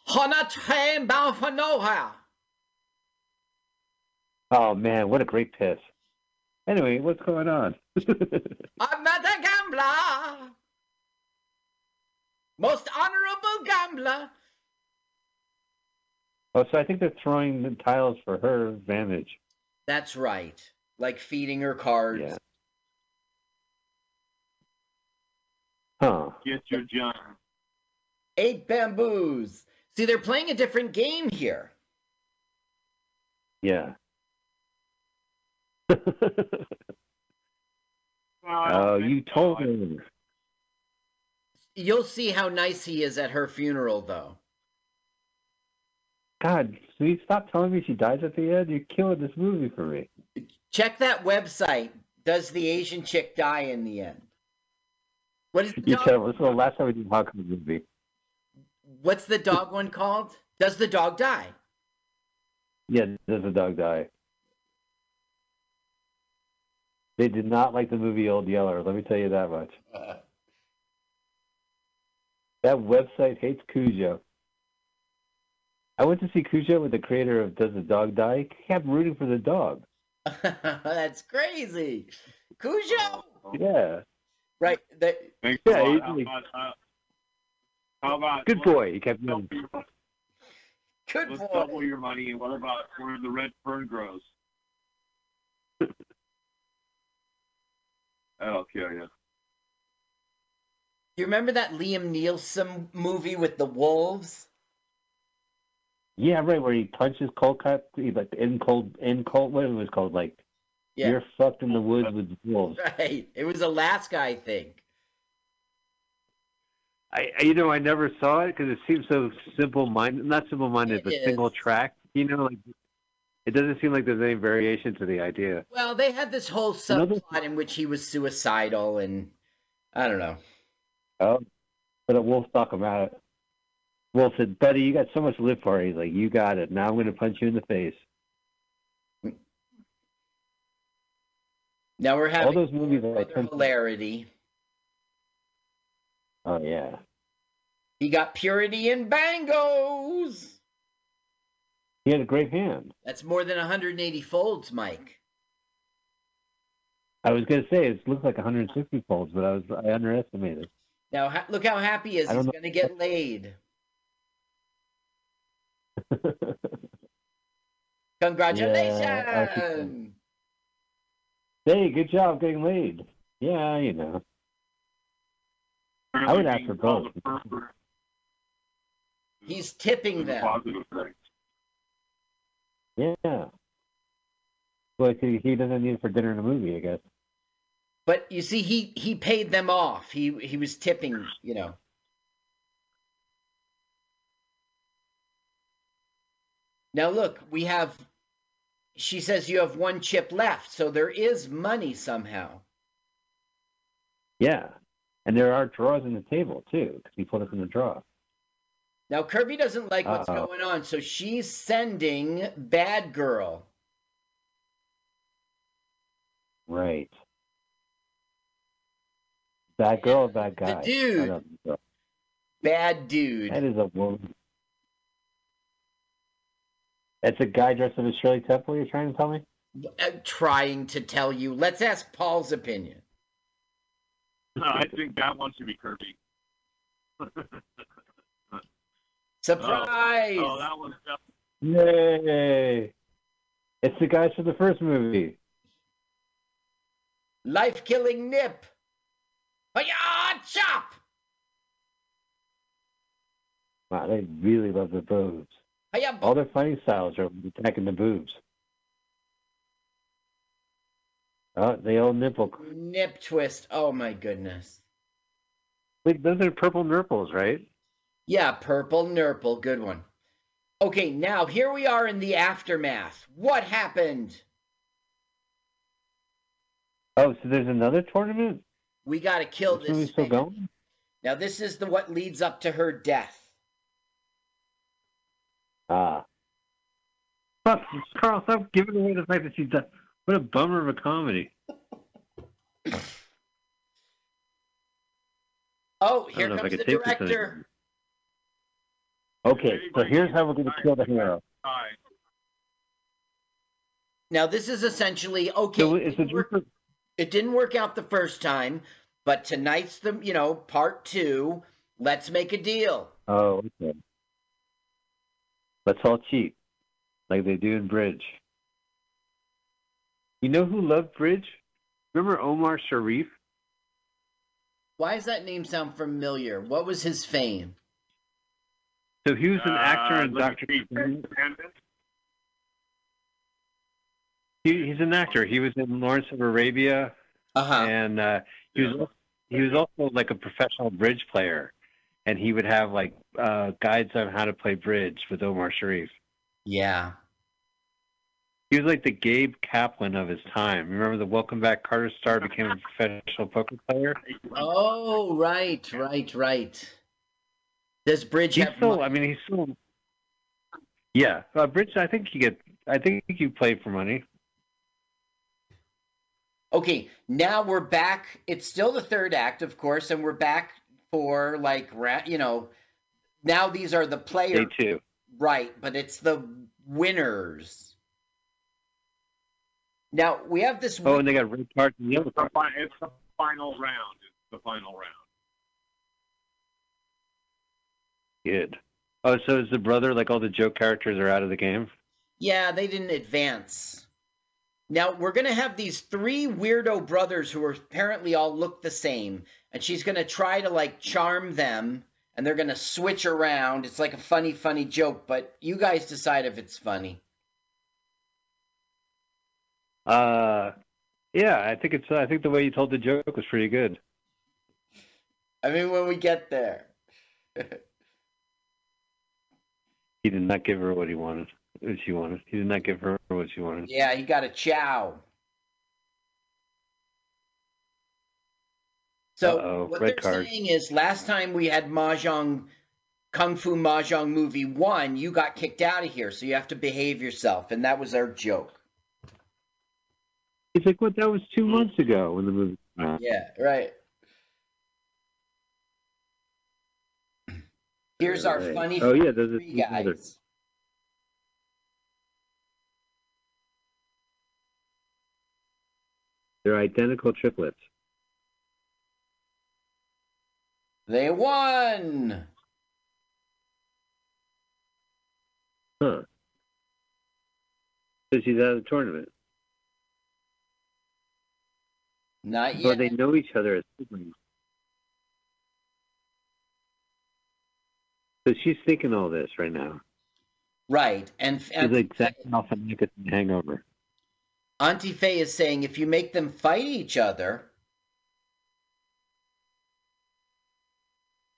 Hana train bound for nowhere. Oh man, what a great piss. Anyway, what's going on? I'm not a gambler. Most honorable gambler. Oh, so I think they're throwing the tiles for her advantage. That's right. Like feeding her cards. Yeah. Huh. Get your junk. Eight bamboos. See, they're playing a different game here. Yeah. Well, I don't oh, think you told I- her. You'll see how nice he is at her funeral, though. God, you stop telling me she dies at the end? You're killing this movie for me. Check that website. Does the Asian chick die in the end? What is the You dog, this is the last time we did a Hawk movie. what's the dog one called? Does the dog die? Yeah, does the dog die? They did not like the movie Old Yeller. Let me tell you that much. That website hates Cujo. I went to see Cujo with the creator of Does the Dog Die? He kept rooting for the dog. That's crazy. Cujo. Yeah. Right. The, Thanks Yeah, a lot. How about, uh, how about Good boy. He kept Let's, yelling. good let's boy. double your money. And what about where the red fern grows? That'll kill you. You remember that Liam Neeson movie with the wolves? Yeah, right. Where he punches Cold Cut, he like in cold, in cold. What it was called? Like Yeah. you're fucked in the woods with wolves. Right. It was Alaska, I think. I, I- you know, I never saw it because it seems so simple-minded. Not simple-minded, It but is. single track. You know, like it doesn't seem like there's any variation to the idea. Well, they had this whole Another- subplot in which he was suicidal, and I don't know. Oh, but a wolf talk about it. Wolf said, "Buddy, you got so much to live for." He's like, "You got it. Now I'm going to punch you in the face." Now we're having All those movies other punch. hilarity. Oh yeah. He got purity and bangos. He had a great hand. That's more than 180 folds, Mike. I was going to say it looked like 160 folds, but I was I underestimated. Now ha- look how happy he is. He's going to get laid. Congratulations. hey, good job getting laid. Yeah, you know. I would ask for both. He's tipping them. Yeah. Well, he, he doesn't need it for dinner and a movie, I guess. But you see, he he paid them off. He he was tipping, you know. Now look, we have. She says you have one chip left, so there is money somehow. Yeah. And there are drawers in the table, too, because he put us in the drawer. Now Kirby doesn't like what's Uh-oh. going on, so she's sending Bad Girl. Right. Bad girl bad The guy? dude. Don't know. Bad dude. That is a woman. That's a guy dressed up as Shirley Temple, you're trying to tell me? Uh, trying to tell you. Let's ask Paul's opinion. No, I think that one should be Kirby. Surprise! Oh, that one's Yay! It's the guys from the first movie. Life killing nip. Hiya! Chop! Wow, they really love the boobs. Hiya! All their fighting styles are attacking the boobs. Uh, oh, the old nipple. Nip twist. Oh my goodness. Wait, those are purple nurples, right? Yeah, purple nurple. Good one. Okay, now here we are in the aftermath. What happened? Oh, so there's another tournament? We got to kill This this. still going? Now this is the what leads up to her death. Ah. Stop, Carl, stop giving away the fact that she's done. What a bummer of a comedy. Oh, I here don't know if I comes could the take this director. Okay, so here's how we're going to kill the hero. Now this is essentially okay. So it, didn't work, it didn't work out the first time, but tonight's the you know part two. Let's make a deal. Oh, okay. Let's all cheat, like they do in Bridge. You know who loved Bridge? Remember Omar Sharif? Why does that name sound familiar? What was his fame? So he was an actor Uh, in Doctor. He, he's an actor. He was in Lawrence of Arabia, Uh huh. and uh, he was he was also like a professional bridge player, and he would have like uh, guides on how to play bridge with Omar Sharif. Yeah. He was like the Gabe Kaplan of his time. Remember the Welcome Back Kotter star became a professional poker player. Oh, right, right, right. Does Bridge He's have? still. mo- I mean, he's still. Yeah, uh, bridge. I think you get. I think you play for money. Okay, now we're back. It's still the third act, of course, and we're back for like ra- you know. Now these are the Day players, two. right? But it's the winners. Now we have this. Oh, and they got red cards and yellow It's the, it's the final round. It's the final round. Good. Oh, so is the brother like all the joke characters are out of the game? Yeah, they didn't advance. Now we're gonna have these three weirdo brothers who are apparently all look the same, and she's gonna try to like charm them, and they're gonna switch around. It's like a funny, funny joke, but you guys decide if it's funny. Uh, yeah, I think it's. I think the way you told the joke was pretty good. I mean, when we get there. He did not give her what he wanted. What she wanted. He did not give her what she wanted. yeah, he got a chow. So Uh-oh, what red they're card. saying is, last time we had mahjong, kung fu mahjong movie one, you got kicked out of here, so you have to behave yourself, and that was our joke. He's like, "What? That was two months ago when the movie." came out." Yeah, right. Here's our Right. funny Oh yeah, those are three two brothers. guys. They're identical triplets. They won. Huh. So she's out of the tournament. Not yet. they know each other as siblings. So she's thinking all this right now. Right, and, She's and like Zach Galifianakis in Hangover. Auntie Faye is saying if you make them fight each other,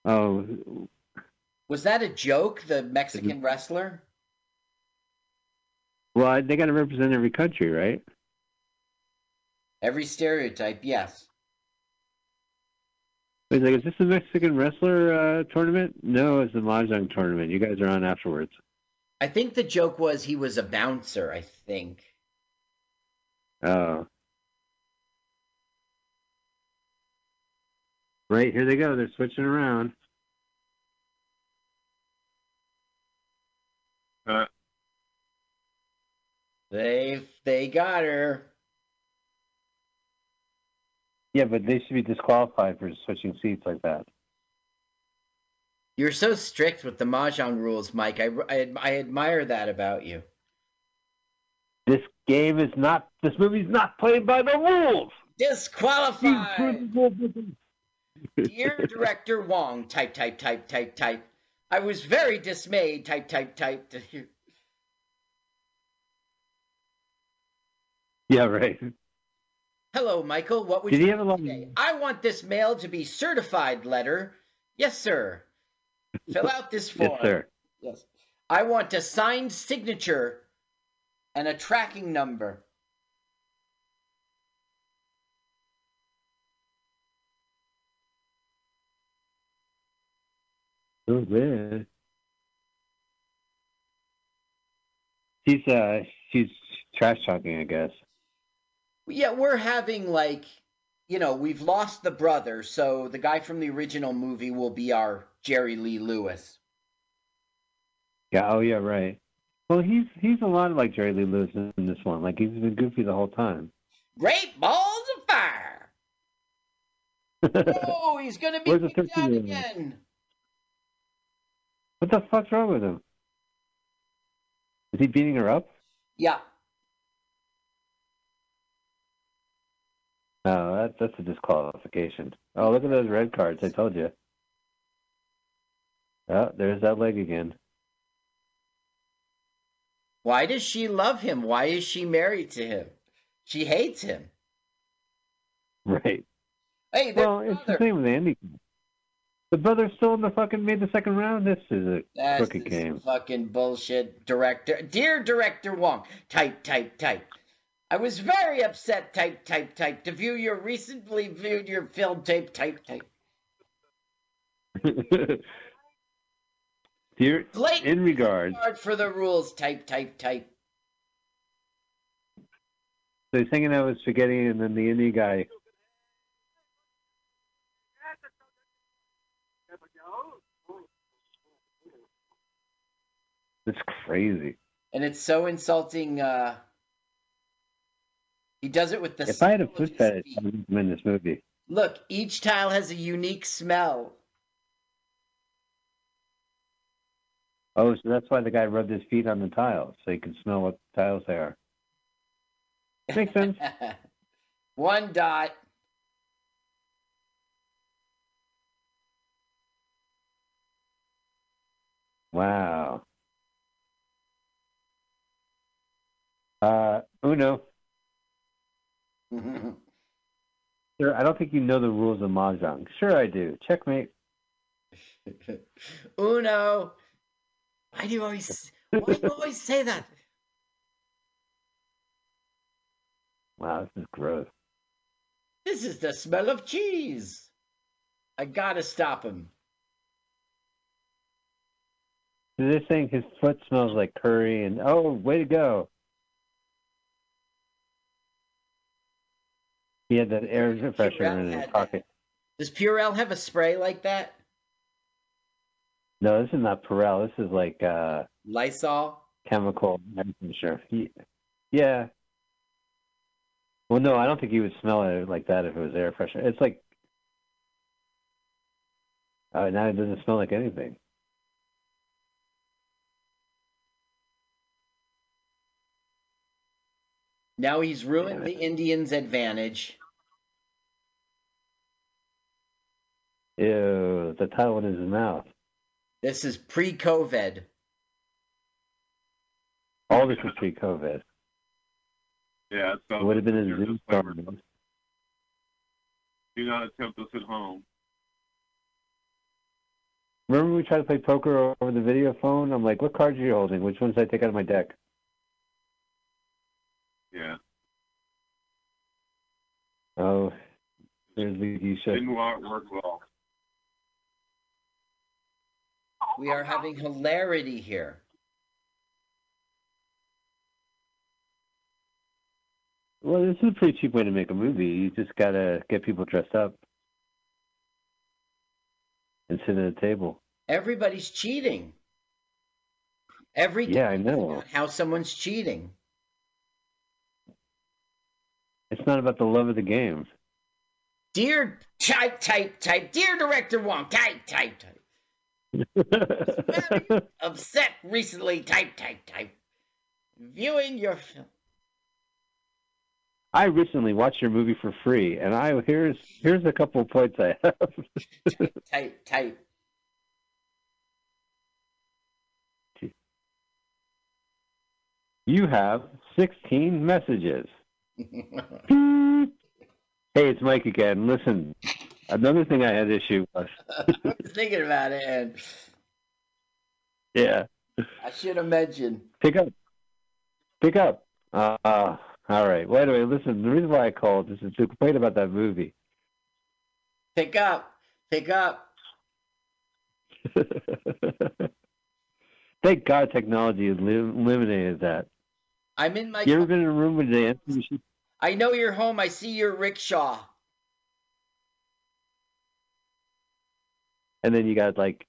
Oh, was that a joke? The Mexican wrestler? well, they got to represent every country, right? Every stereotype, yes. He's like, is this a Mexican wrestler uh, tournament? No, it's a mahjong tournament. You guys are on afterwards. I think the joke was he was a bouncer. I think. Oh. Right, here they go. They're switching around. Uh, They they got her. Yeah, but they should be disqualified for switching seats like that. You're so strict with the mahjong rules, Mike. I, I, I admire that about you. This game is not. This movie's not played by the rules. Disqualified. Dear Director Wong, type, type, type, type, type. I was very dismayed, type, type, type, yeah, right. Hello, Michael. What would Did you have a long? today? I want this mail to be certified letter. Yes, sir. Fill out this form. Yes, sir. Yes. I want a signed signature and a tracking number. Oh man. She's uh she's trash talking, I guess. Yeah, we're having like, you know, we've lost the brother, so the guy from the original movie will be our Jerry Lee Lewis. Yeah, oh yeah, right. Well he's he's a lot like Jerry Lee Lewis in this one. Like he's been goofy the whole time. Great balls of fire! oh, he's gonna be kicked out again. What the fuck's wrong with him? Is he beating her up? Yeah, No, that, that's a disqualification. Oh, look at those red cards. I told you. Oh, there's that leg again. Why does she love him? Why is she married to him? She hates him. Right. Hey, Well, it's the same with Andy. The brother's still in the fucking made the second round. This is a That's crooked game. fucking bullshit. Director, dear Director Wong, type, type, type. I was very upset. Type, type, type. To view your recently viewed your film tape. Type, type. Dear, Blatant in regards, disregard for the rules. Type, type, type. so he's hanging out with spaghetti, and then the Indian guy. It's crazy. And it's so insulting. Uh, he does it with the. If I had a foot fetish. I would in this movie. Look, each tile has a unique smell. Oh, so that's why the guy rubbed his feet on the tiles, so he can smell what the tiles they are. Makes sense. One dot. Wow. Uh, Uno, sir, I don't think you know the rules of mahjong. Sure, I do. Checkmate. Uno. Why do you always? Why do you always say that? Wow, this is gross. This is the smell of cheese. I gotta stop him. They're saying his foot smells like curry, and oh, way to go! He had that air freshener in his pocket. Does Purell have a spray like that? No, this is not Purell. This is like uh, Lysol. chemical air freshener. He, yeah. Well, no, I don't think you would smell it like that if it was air freshener. It's like, uh, now it doesn't smell like anything. Now he's ruined Damn the. Indians' advantage. Ew, the title in his mouth. This is pre-COVID. All this is pre-COVID. Yeah, so It would have been a your Zoom disclaimer. Do not attempt this at home. Remember when we tried to play poker over the video phone? I'm like, what cards are you holding? Which ones did I take out of my deck? Yeah, Oh, there's the you should. didn't work well. We are having hilarity here. Well, this is a pretty cheap way to make a movie. You just gotta get people dressed up and sit at a table. Everybody's cheating. Every Yeah, I know. how someone's cheating. It's not about the love of the game. Dear type type type. Dear Director Wong. Type type type. Upset recently. Type type type. Viewing your film. I recently watched your movie for free, and I here's here's a couple of points I have. Type type. you have 16 messages. hey, it's Mike again. Listen, another thing I had issue with. I was thinking about it, and Yeah, I should have mentioned. pick up, pick up. Uh, uh, all right. Well, anyway, listen. The reason why I called is to complain about that movie. Pick up. Pick up. Thank God technology has eliminated that. I'm in my. You ever been in a room with the answering machine? I know you're home. I see your rickshaw. And then you got like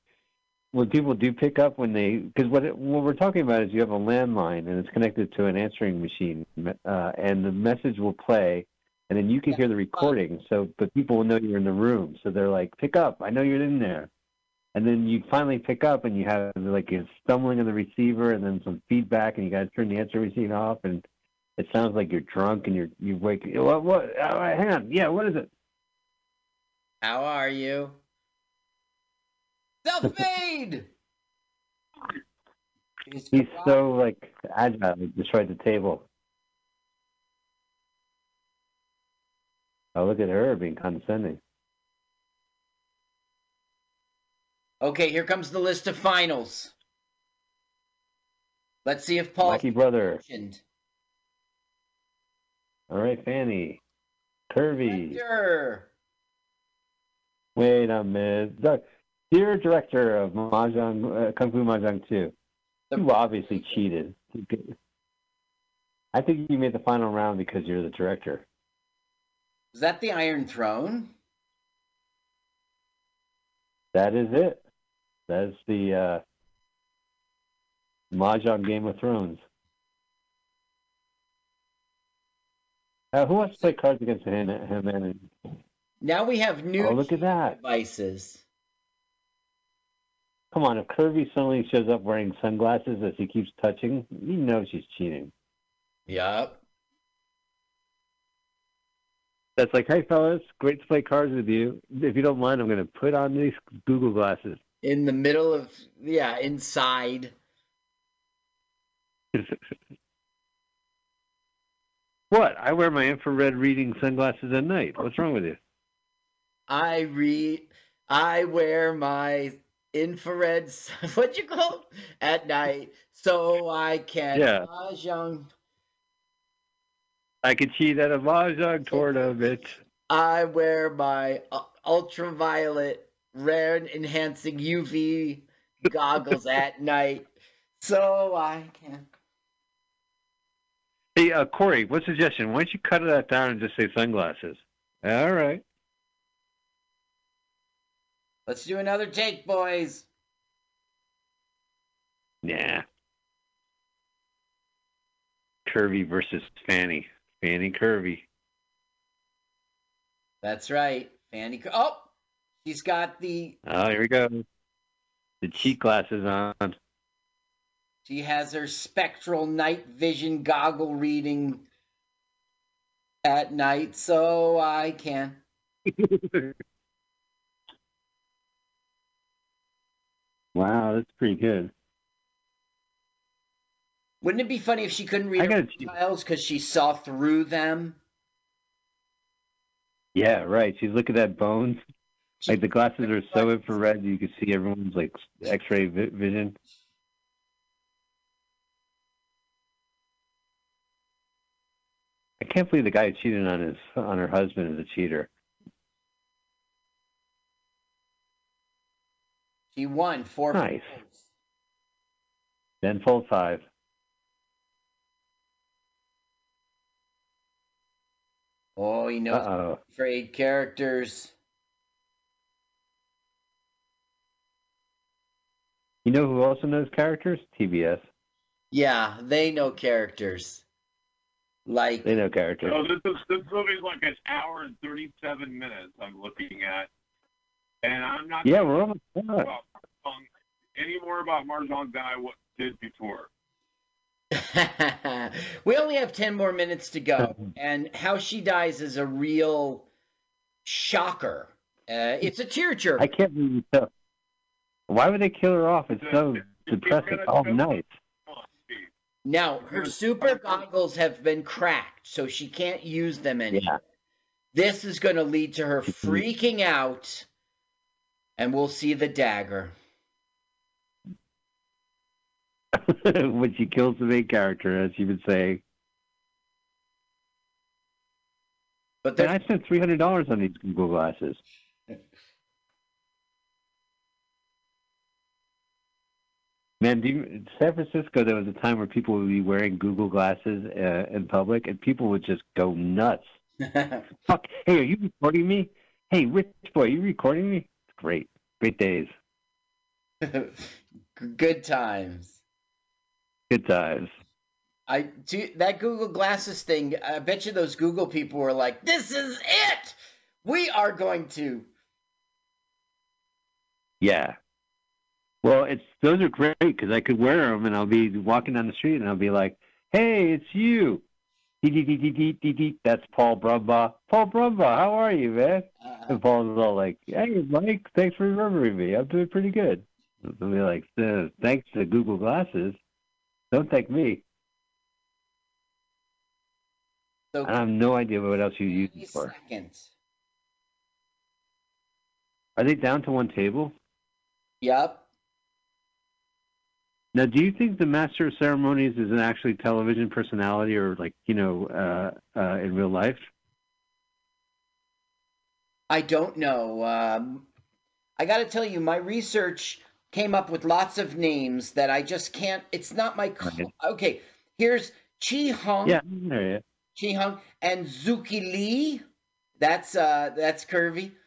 when people do pick up when they because what it, what we're talking about is you have a landline and it's connected to an answering machine uh, and the message will play and then you can hear the recording. So but people will know you're in the room. So they're like pick up. I know you're in there. And then you finally pick up and you have like a stumbling of the receiver and then some feedback and you guys turn the answering machine off and it sounds like you're drunk and you're you wake what what oh, hang on yeah what is it How are you? Self-made. He's so like agile, he destroyed the table. Oh, look at her being condescending. Okay, here comes the list of finals. Let's see if Paul Lucky brother. mentioned. All right, Fanny. Curvy. Hector. Wait a minute. Dear director of Mahjong, uh, Kung Fu Mahjong 2, you obviously cheated. I think you made the final round because you're the director. Is that the Iron Throne? That is it. That's the uh, Mahjong Game of Thrones. Uh, who wants to play cards against him? Now we have new oh, look at that. devices. Come on, if Kirby suddenly shows up wearing sunglasses as he keeps touching, you know she's cheating. Yep. That's like, hey fellas, great to play cards with you. If you don't mind, I'm going to put on these Google glasses. In the middle of yeah, inside. what? I wear my infrared reading sunglasses at night. What's wrong with you? I read. I wear my infrared. What you call at night, so I can Yeah. mahjong. I can cheat at a mahjong tournament. I wear my uh, ultraviolet rare enhancing UV goggles at night, so I can. Hey, uh, Corey, what suggestion? Why don't you cut that down and just say sunglasses? All right. Let's do another take, boys. Nah. Curvy versus Fanny. Fanny Curvy. That's right, Fanny. Cur- Oh, she's got the. Oh, here we go. The cheat glasses on. She has her spectral night vision goggle reading at night, so I can. wow, that's pretty good. Wouldn't it be funny if she couldn't read her tiles because she saw through them? Yeah, right. She's looking at bones. Like the glasses are so infrared, you can see everyone's like X-ray vi- vision. Can't believe the guy who cheated on his on her husband is a cheater. She won four. Nice. points. Then fold five. Oh, he Uh knows oh. trade characters. You know who also knows characters? TBS. Yeah, they know characters. Like They know characters. So this is this movie's like an hour and thirty-seven minutes. I'm looking at, and I'm not Yeah, we're almost done. about any more about Mahjong than I w- did before. we only have 10 more minutes to go and how she dies is a real shocker uh, it's a tearjerker I can't believe you tell. Why would they kill her off? It's so depressing. gonna Oh, show- nice. Come on, Steve. Now her super goggles have been cracked so she can't use them anymore Yeah. this is going to lead to her mm-hmm. freaking out and we'll see the dagger when she kills the main character, as you would say. but there's I spent three hundred dollars on these Google glasses. Man, do you, San Francisco, there was a time where people would be wearing Google glasses uh, in public, and people would just go nuts. Fuck! Hey, are you recording me? Hey, Rich boy, are you recording me? It's great, great days, Good times. good times. I do that Google Glasses thing. I bet you those Google people were like, "This is it. We are going to." Yeah. Well, it's those are great because I could wear them, and I'll be walking down the street, and I'll be like, "Hey, it's you." Dee, dee, dee, dee, dee, dee, dee. That's Paul Brumbaugh. Paul Brumbaugh, how are you, man? Uh, And Paul's all like, "Hey, Mike, thanks for remembering me. I'm doing pretty good." I'll be like, "Uh, "Thanks to Google Glasses. Don't thank me. so I have no idea what else you use it for. seconds. Are they down to one table? Yep. Now, do you think the master of ceremonies is an actually television personality, or like you know, uh, uh, in real life? I don't know. Um, I got to tell you, my research came up with lots of names that I just can't. It's not my. Right. Okay, here's Chi Hung. Yeah, there you. Chi Hung and Zuki Lee. That's uh, that's curvy.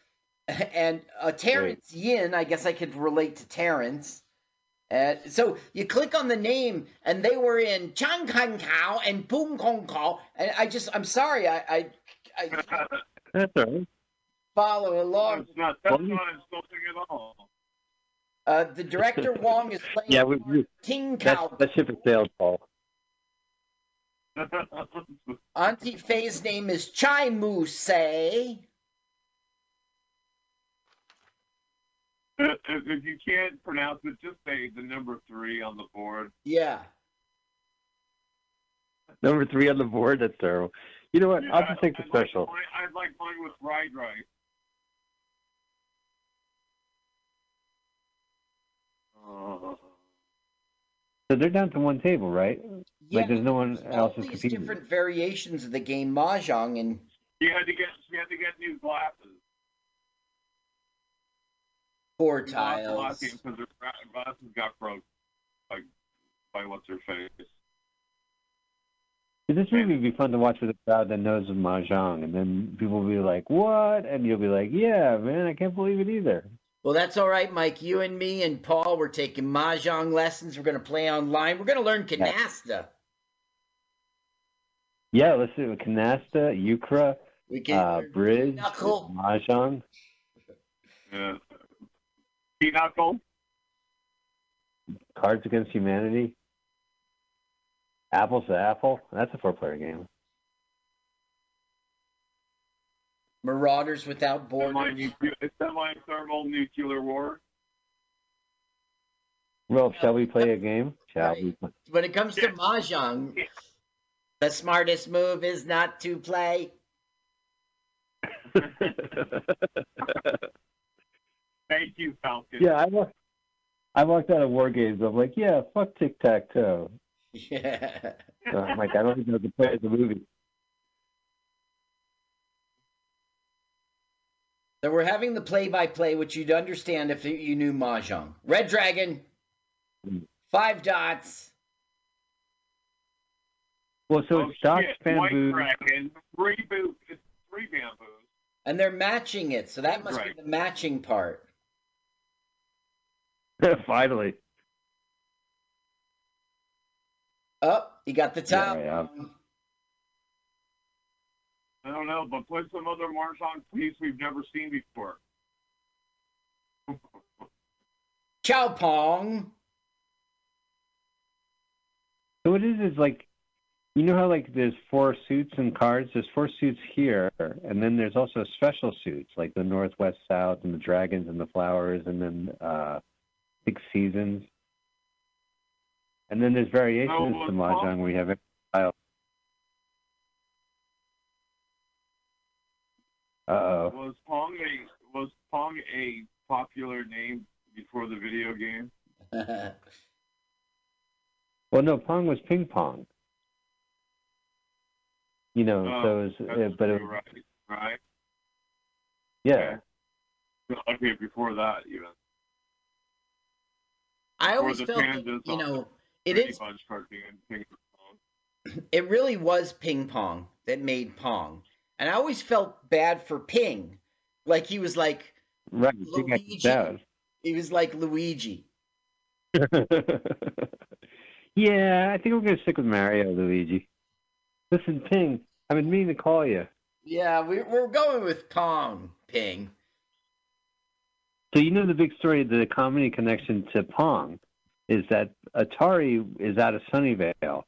And uh, Terrence Yin. I guess I could relate to Terrence. Uh, so you click on the name, and they were in Chang Kan Kao and Pung Kong Kao, and I just, I'm sorry, I, I, I That's all right. follow along. That's not that's not insulting at all. Uh, the director Wong is playing Yeah, we, we, Ting that's Kao. that ship has sailed, Paul. Auntie Faye's name is Chai Mu Say. If, if you can't pronounce it, just say the number three on the board. Yeah. Number three on the board. That's terrible. You know what? I'll just take the I'd special. Like mine, I'd like mine with fried rice. Oh. So they're down to one table, right? Yeah. Like there's no one there's else all these competing. different variations of the game Mahjong, and You had to get you had to get new glasses. Four New tiles. Because their gra- glasses got broke by by what's her face. This movie would be fun to watch with a crowd that knows of mahjong, and then people will be like, "What?" and you'll be like, "Yeah, man, I can't believe it either." Well, that's all right, Mike. You and me and Paul, we're taking Mahjong lessons. We're going to play online. We're going to learn canasta. Yeah, let's do it. Canasta, Euchre, We can uh, bridge, knuckle. mahjong. Yeah. Pinochle. Cards Against Humanity, Apples to Apple. That's a four-player game. Marauders Without Borders. Semi-nuclear- Semi-thermal nuclear war. Well, shall we play a game? Shall Right. we? Play? When it comes to Mahjong, the smartest move is not to play. Thank you, Falken. yeah, I walked. I walked out of War Games. I'm like, yeah, fuck tic tac toe. Yeah. So I'm like, I don't even know the play of the movie. So we're having the play-by-play, which you'd understand if you knew Mahjong. Red Dragon, Mm. five dots. Well, so oh, it's Doc shit. Bamboo. White Dragon. Three boo. Three bamboos. And they're matching it, so that must Right. be the matching part. Finally. Oh, you got the top. Yeah, one. I don't know, but play some other mahjong piece we've never seen before. Chow Pong. So what it is is like, you know how like there's four suits and cards. There's four suits here, and then there's also special suits like the Northwest South and the Dragons and the Flowers, and then uh, Six Seasons. And then there's variations Oh, to mahjong where you have every style. Uh oh. Was Pong a was Pong a popular name before the video game? Well, no, Pong was ping pong. You know, Oh, so it was, That's uh, but it, true, right, right. yeah. Okay, before that even. I always felt that, you know the it Brady is Bunch cartoon. Ping pong. it really was ping pong that made pong, and I always felt bad for Ping, like he was like Right. Luigi. He was like Luigi. yeah, I think we're gonna stick with Mario, Luigi. Listen, Ping, I've been meaning to call you. Yeah, we, we're going with Pong Ping. So you know the big story, the comedy connection to Pong, is that Atari is out of Sunnyvale,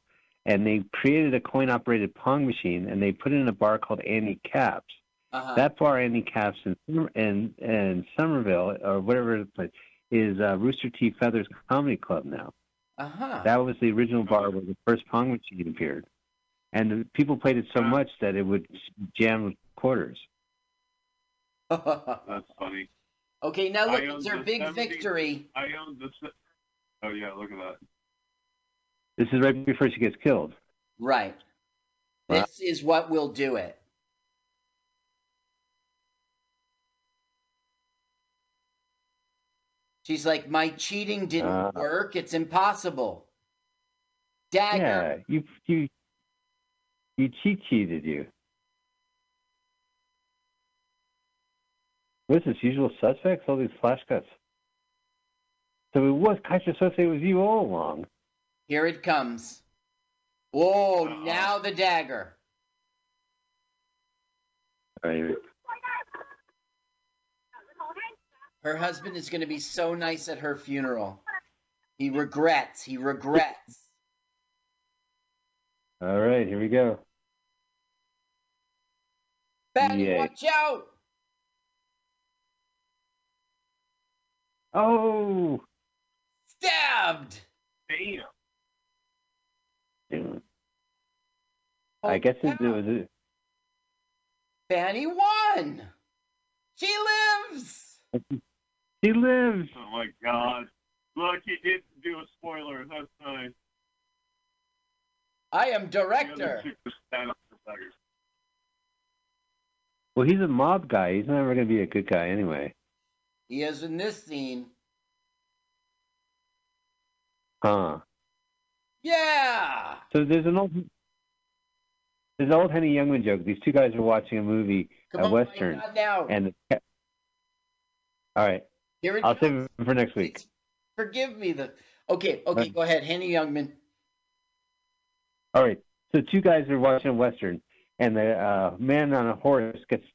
and they created a coin-operated Pong machine, and they put it in a bar called Andy Capp's. Uh-huh. That bar, Andy Capp's, in in, in Somerville or whatever place is uh, Rooster T. Feathers Comedy Club now. uh-huh. That was the original bar where the first Pong machine appeared, and the people played it so much that it would jam with quarters. That's funny. Okay, now look, I it's our the big 70 victory. I own the. Oh yeah, look at that. This is right before she gets killed. Right. Wow. This is what will do it. She's like, my cheating didn't Uh. work. It's impossible. Dagger. Yeah, you you you cheat cheated you. What's this? Usual suspects? All these flash cuts. So it was Keyser Söze was you all along. Here it comes. Whoa, Uh-oh. now the dagger. All right. Her husband is going to be so nice at her funeral. He regrets. He regrets. All right, here we go. Fatty, Yay. watch out! Oh, Stabbed! Damn. Dude, Oh, I guess it, it cow. was. A, Fanny won! She lives! she lives. Oh my god. Look, he did do a spoiler. That's nice. I am director. chick was stand up for beggars. Well, he's a mob guy. He's never going to be a good guy anyway. He is in this scene. Huh. Yeah! So there's an old there's an old Henny Youngman joke. These two guys are watching a movie, Come a on, western, and the all right, Here it I'll comes. save it for next week. Forgive me. The okay, okay, Right. go ahead, Henny Youngman. All right. So two guys are watching a western, and the uh, man on a horse gets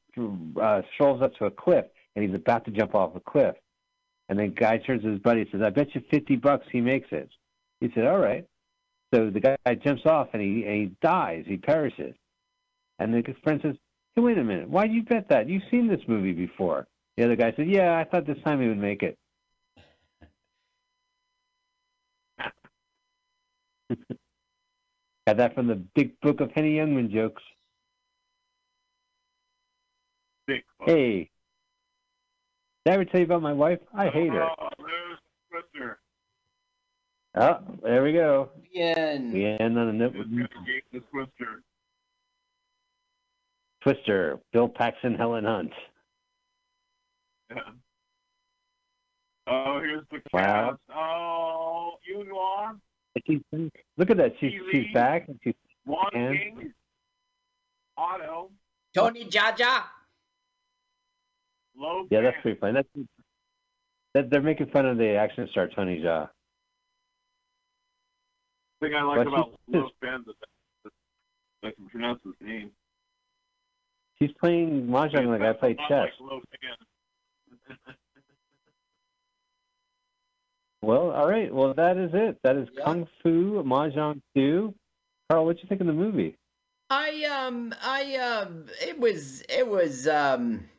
uh, strolls up to a cliff, and he's about to jump off a cliff. And then guy turns to his buddy and says, "I bet you fifty bucks he makes it." He said, "All right." So the guy jumps off and he and he dies. He perishes. And the friend says, "Hey, wait a minute. Why would you bet that? You've seen this movie before." The other guy said, "Yeah, I thought this time he would make it." Got that from the Big Book of Henny Youngman jokes. Hey, did I ever tell you about my wife? I hate her. Oh, there's Twister. Oh, there we go. Ian. We end on a note It's with gonna get the Twister. Twister, Bill Paxton, Helen Hunt. Yeah. Oh, here's the Wow. cast. Oh, Yunhua, She's, look at that. She's she's back. and She's Wong And- King, Otto, Tony Jaja. Low yeah, that's pretty funny. That's that, they're making fun of the action star Tony Jaa. thing I like But about she's- Low Pan that I can pronounce his name. He's playing mahjong like I play chess. Like Well, all right. Well, that is it. That is Yeah. Kung Fu Mahjong 2. Carl, what you think of the movie? I um I um it was it was um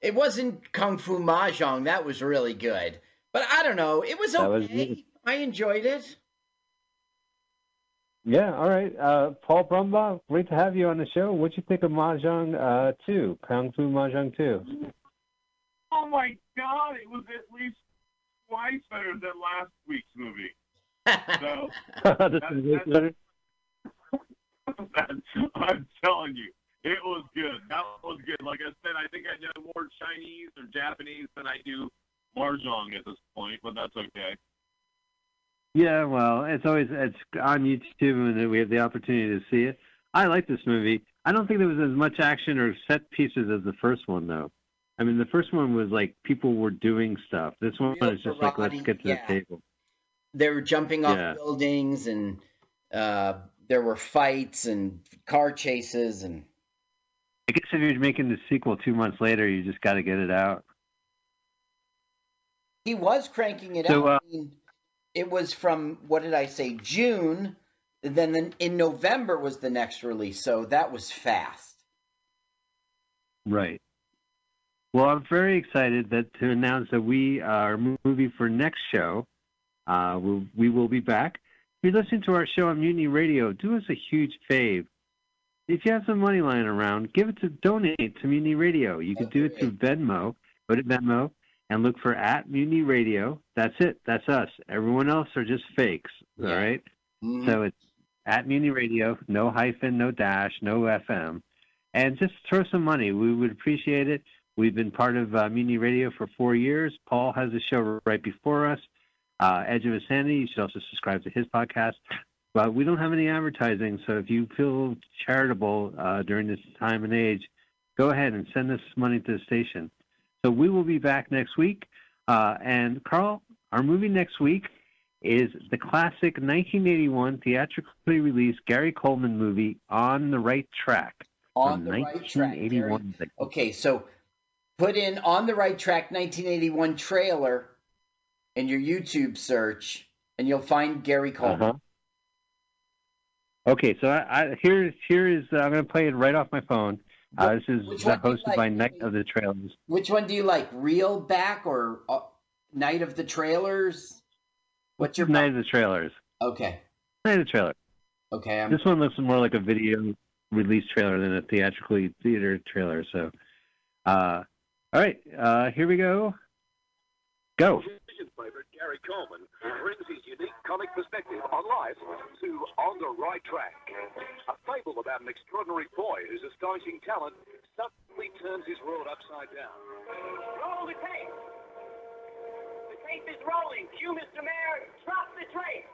it wasn't Kung Fu Mahjong. That was really good. But I don't know. It was That was okay. I enjoyed it. Yeah, all right. Uh, Paul Brumbaugh, great to have you on the show. What you think of Mahjong uh, 2, Kung Fu Mahjong 2? Oh my God! It was at least twice better than last week's movie. So this is way better. I'm telling you, it was good. That was good. Like I said, I think I know more Chinese or Japanese than I do mahjong at this point, but that's okay. Yeah, well, it's always it's on YouTube, and we have the opportunity to see it. I like this movie. I don't think there was as much action or set pieces as the first one, though. I mean, the first one was like people were doing stuff. This one Real is just like let's get to yeah. the table. They were jumping off Yeah. buildings, and uh, there were fights and car chases, and I guess if you're making the sequel two months later, you just got to get it out. he was cranking it So, out. uh, I mean, it was from what did I say? June. Then in- in November was the next release, so that was fast. Right. Well, I'm very excited that to announce that we our movie for next show, uh, we'll, we will be back. If you're listening to our show on Mutiny Radio, do us a huge fave. If you have some money lying around, give it to donate to Mutiny Radio. You can do it through Venmo. Go to Venmo and look for at Mutiny Radio. That's it. That's us. Everyone else are just fakes. All Yeah. right. Mhm. So it's at Mutiny Radio, no hyphen, no dash, no FM. And just throw some money. We would appreciate it. We've been part of uh, Mutiny Radio for four years. Paul has a show right before us, uh, Edge of Insanity. You should also subscribe to his podcast. But we don't have any advertising, so if you feel charitable uh, during this time and age, go ahead and send us money to the station. So we will be back next week. Uh, and Carl, our movie next week is the classic 1981 theatrically released Gary Coleman movie On the Right Track on the right track. Gary. 1981. Okay, so put in on the right track 1981 trailer in your YouTube search, and you'll find Gary Coleman. Uh-huh. Okay, so I, I, here, here is uh, I'm going to play it right off my phone. Uh, this is Which one do you hosted like? by Night of the Trailers. Which one do you like, Real Back or uh, Night of the Trailers? What's your Night of the Trailers. okay? Night of the Trailers. Okay, I'm This one looks more like a video release trailer than a theatrically theater trailer. So, uh, all right, uh, here we go. Go. Favorite Gary Coleman brings his unique comic perspective on life to On the Right Track. A fable about an extraordinary boy whose astonishing talent suddenly turns his world upside down. Roll the tape. The tape is rolling. Cue Mr. Mayor. Drop the tape.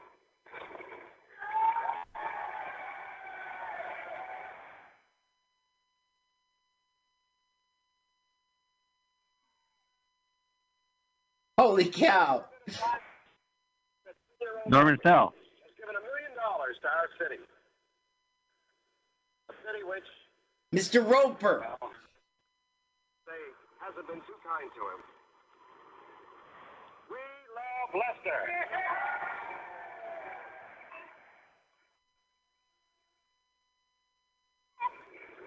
Holy cow! Norman Fell. Has given a million dollars to our city. A city which, Mr. Roper. well, say, hasn't been too kind to him. We love Lester.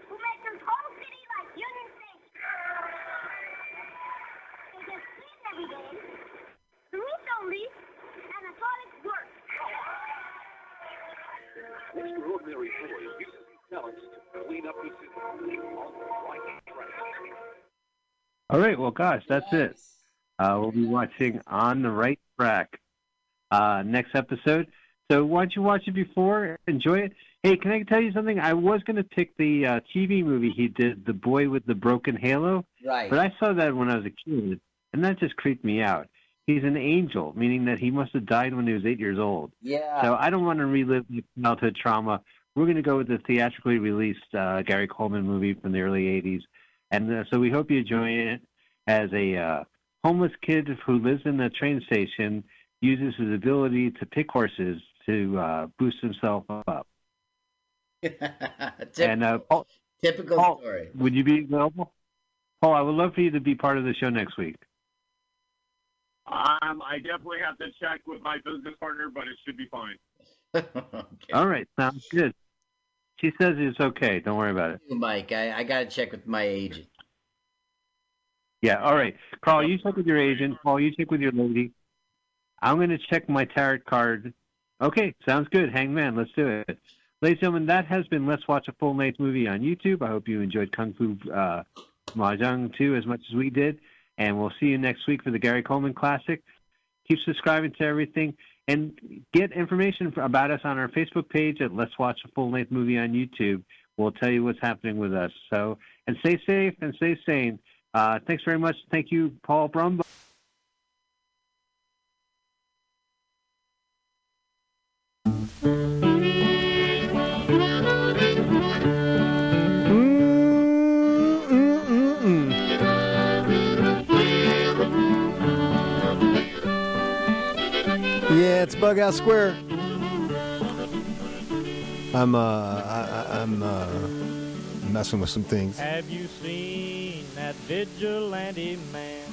who make this whole city like Union Station. They just clean every day. The roof don't leak, and the. Extraordinary boy uses talents to clean up the city. On the right track. All right, well, gosh, that's it. Uh, we'll be watching On the Right Track uh, next episode. So why don't you watch it before? Enjoy it. Hey, can I tell you something? I was going to pick the uh, TV movie he did, The Boy with the Broken Halo, Right. but I saw that when I was a kid, and that just creeped me out. He's an angel, meaning that he must have died when he was eight years old. Yeah. So I don't want to relive the childhood trauma. We're going to go with the theatrically released uh, Gary Coleman movie from the early 80s. And uh, so we hope you enjoy it as a uh, homeless kid who lives in a train station uses his ability to pick horses to uh, boost himself up. Typ- And uh, Paul, typical Paul, story. would you be available? Paul, I would love for you to be part of the show next week. Um, I definitely have to check with my business partner, but it should be fine. okay. All right, sounds good. She says it's okay. Don't worry about it. Mike, I, I got to check with my agent. Yeah, all right. Carl, you check with your agent. Paul, you check with your lady. I'm going to check my tarot card. Okay, sounds good. Hangman, let's do it. Ladies and gentlemen, that has been Let's Watch a Full Length Movie on YouTube. I hope you enjoyed Kung Fu uh, Mahjong 2 as much as we did. And we'll see you next week for the Gary Coleman Classic. Keep subscribing to everything and get information about us on our Facebook page at Let's Watch a Full Length Movie on YouTube. We'll tell you what's happening with us. So, and stay safe and stay sane. Uh, thanks very much. Thank you, Paul Brumbaugh. Thank you. Yeah, it's Bughouse Square. I'm uh, I, I'm uh, messing with some things. Have you seen that vigilante man?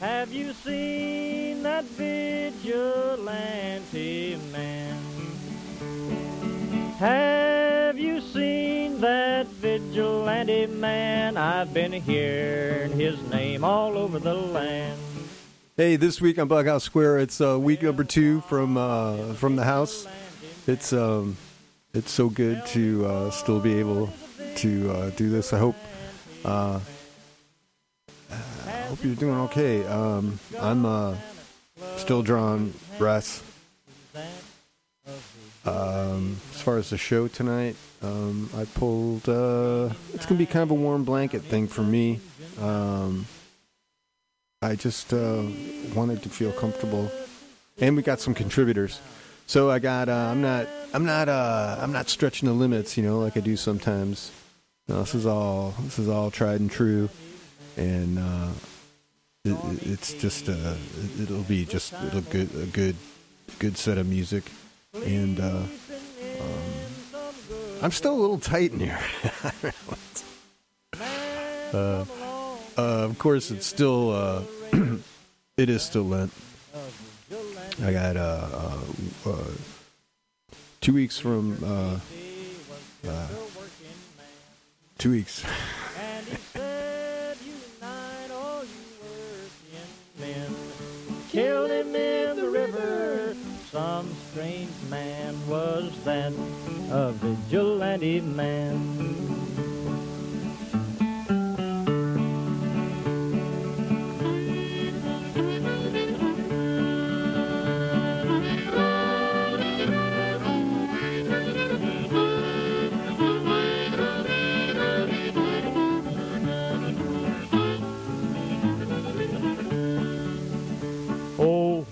Have you seen that vigilante man? Have you seen that vigilante man? I've been hearing his name all over the land. Hey, this week on Bughouse Square, it's uh, week number two from uh, from the house. It's um, it's so good to uh, still be able to uh, do this. I hope uh, I hope you're doing okay. Um, I'm uh, still drawing breaths. Um, as far as the show tonight, um, I pulled. It's gonna be kind of a warm blanket thing for me. I just uh, wanted to feel comfortable, and we got some contributors. So I got. Uh, I'm not. I'm not. Uh, I'm not stretching the limits, you know, like I do sometimes. No, this is all. This is all tried and true, and uh, it, it- it's just. Uh, it- it'll be just. It'll good. A good. Good set of music, and uh, um, I'm still a little tight in here. uh, of course, it's still uh, it is still Lent. I got uh, uh, uh, two weeks from uh, two weeks. Killed him in the river. Some strange man was that, a vigilante man.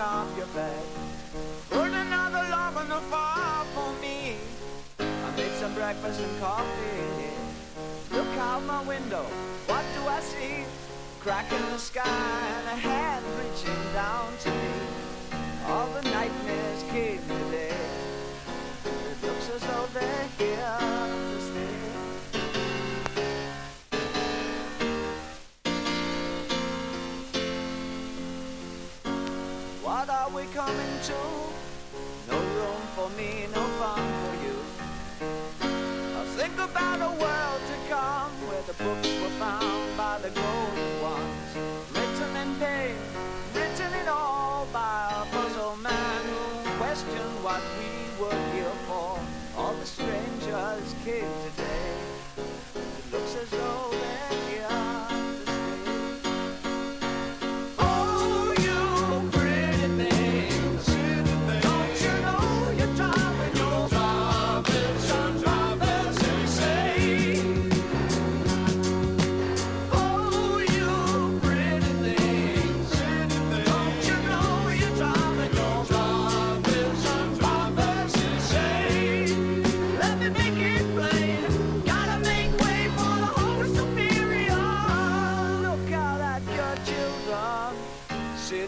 Off your bed. Put another log on the fire for me. I made some breakfast and coffee. Look out my window, what do I see? Crack in the sky and a hand reaching down to me. All the nightmares came today. It looks as though they're here we coming to? No room for me, no fun for you. I think about a world to come where the books were found by the golden ones. Written in pain, written in all by a puzzle man who questioned what we were here for. All the strangers came today.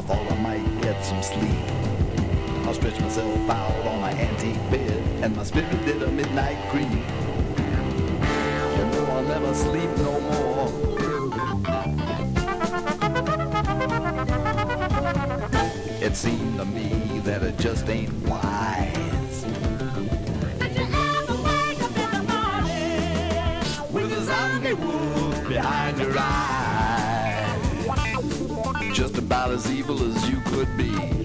I thought I might get some sleep. I stretched myself out on my antique bed, and my spirit did a midnight creep. You know I'll never sleep no more. It seemed to me that it just ain't wise. Did you ever wake up in the morning With a zombie wolf behind your eyes. About as evil as you could be.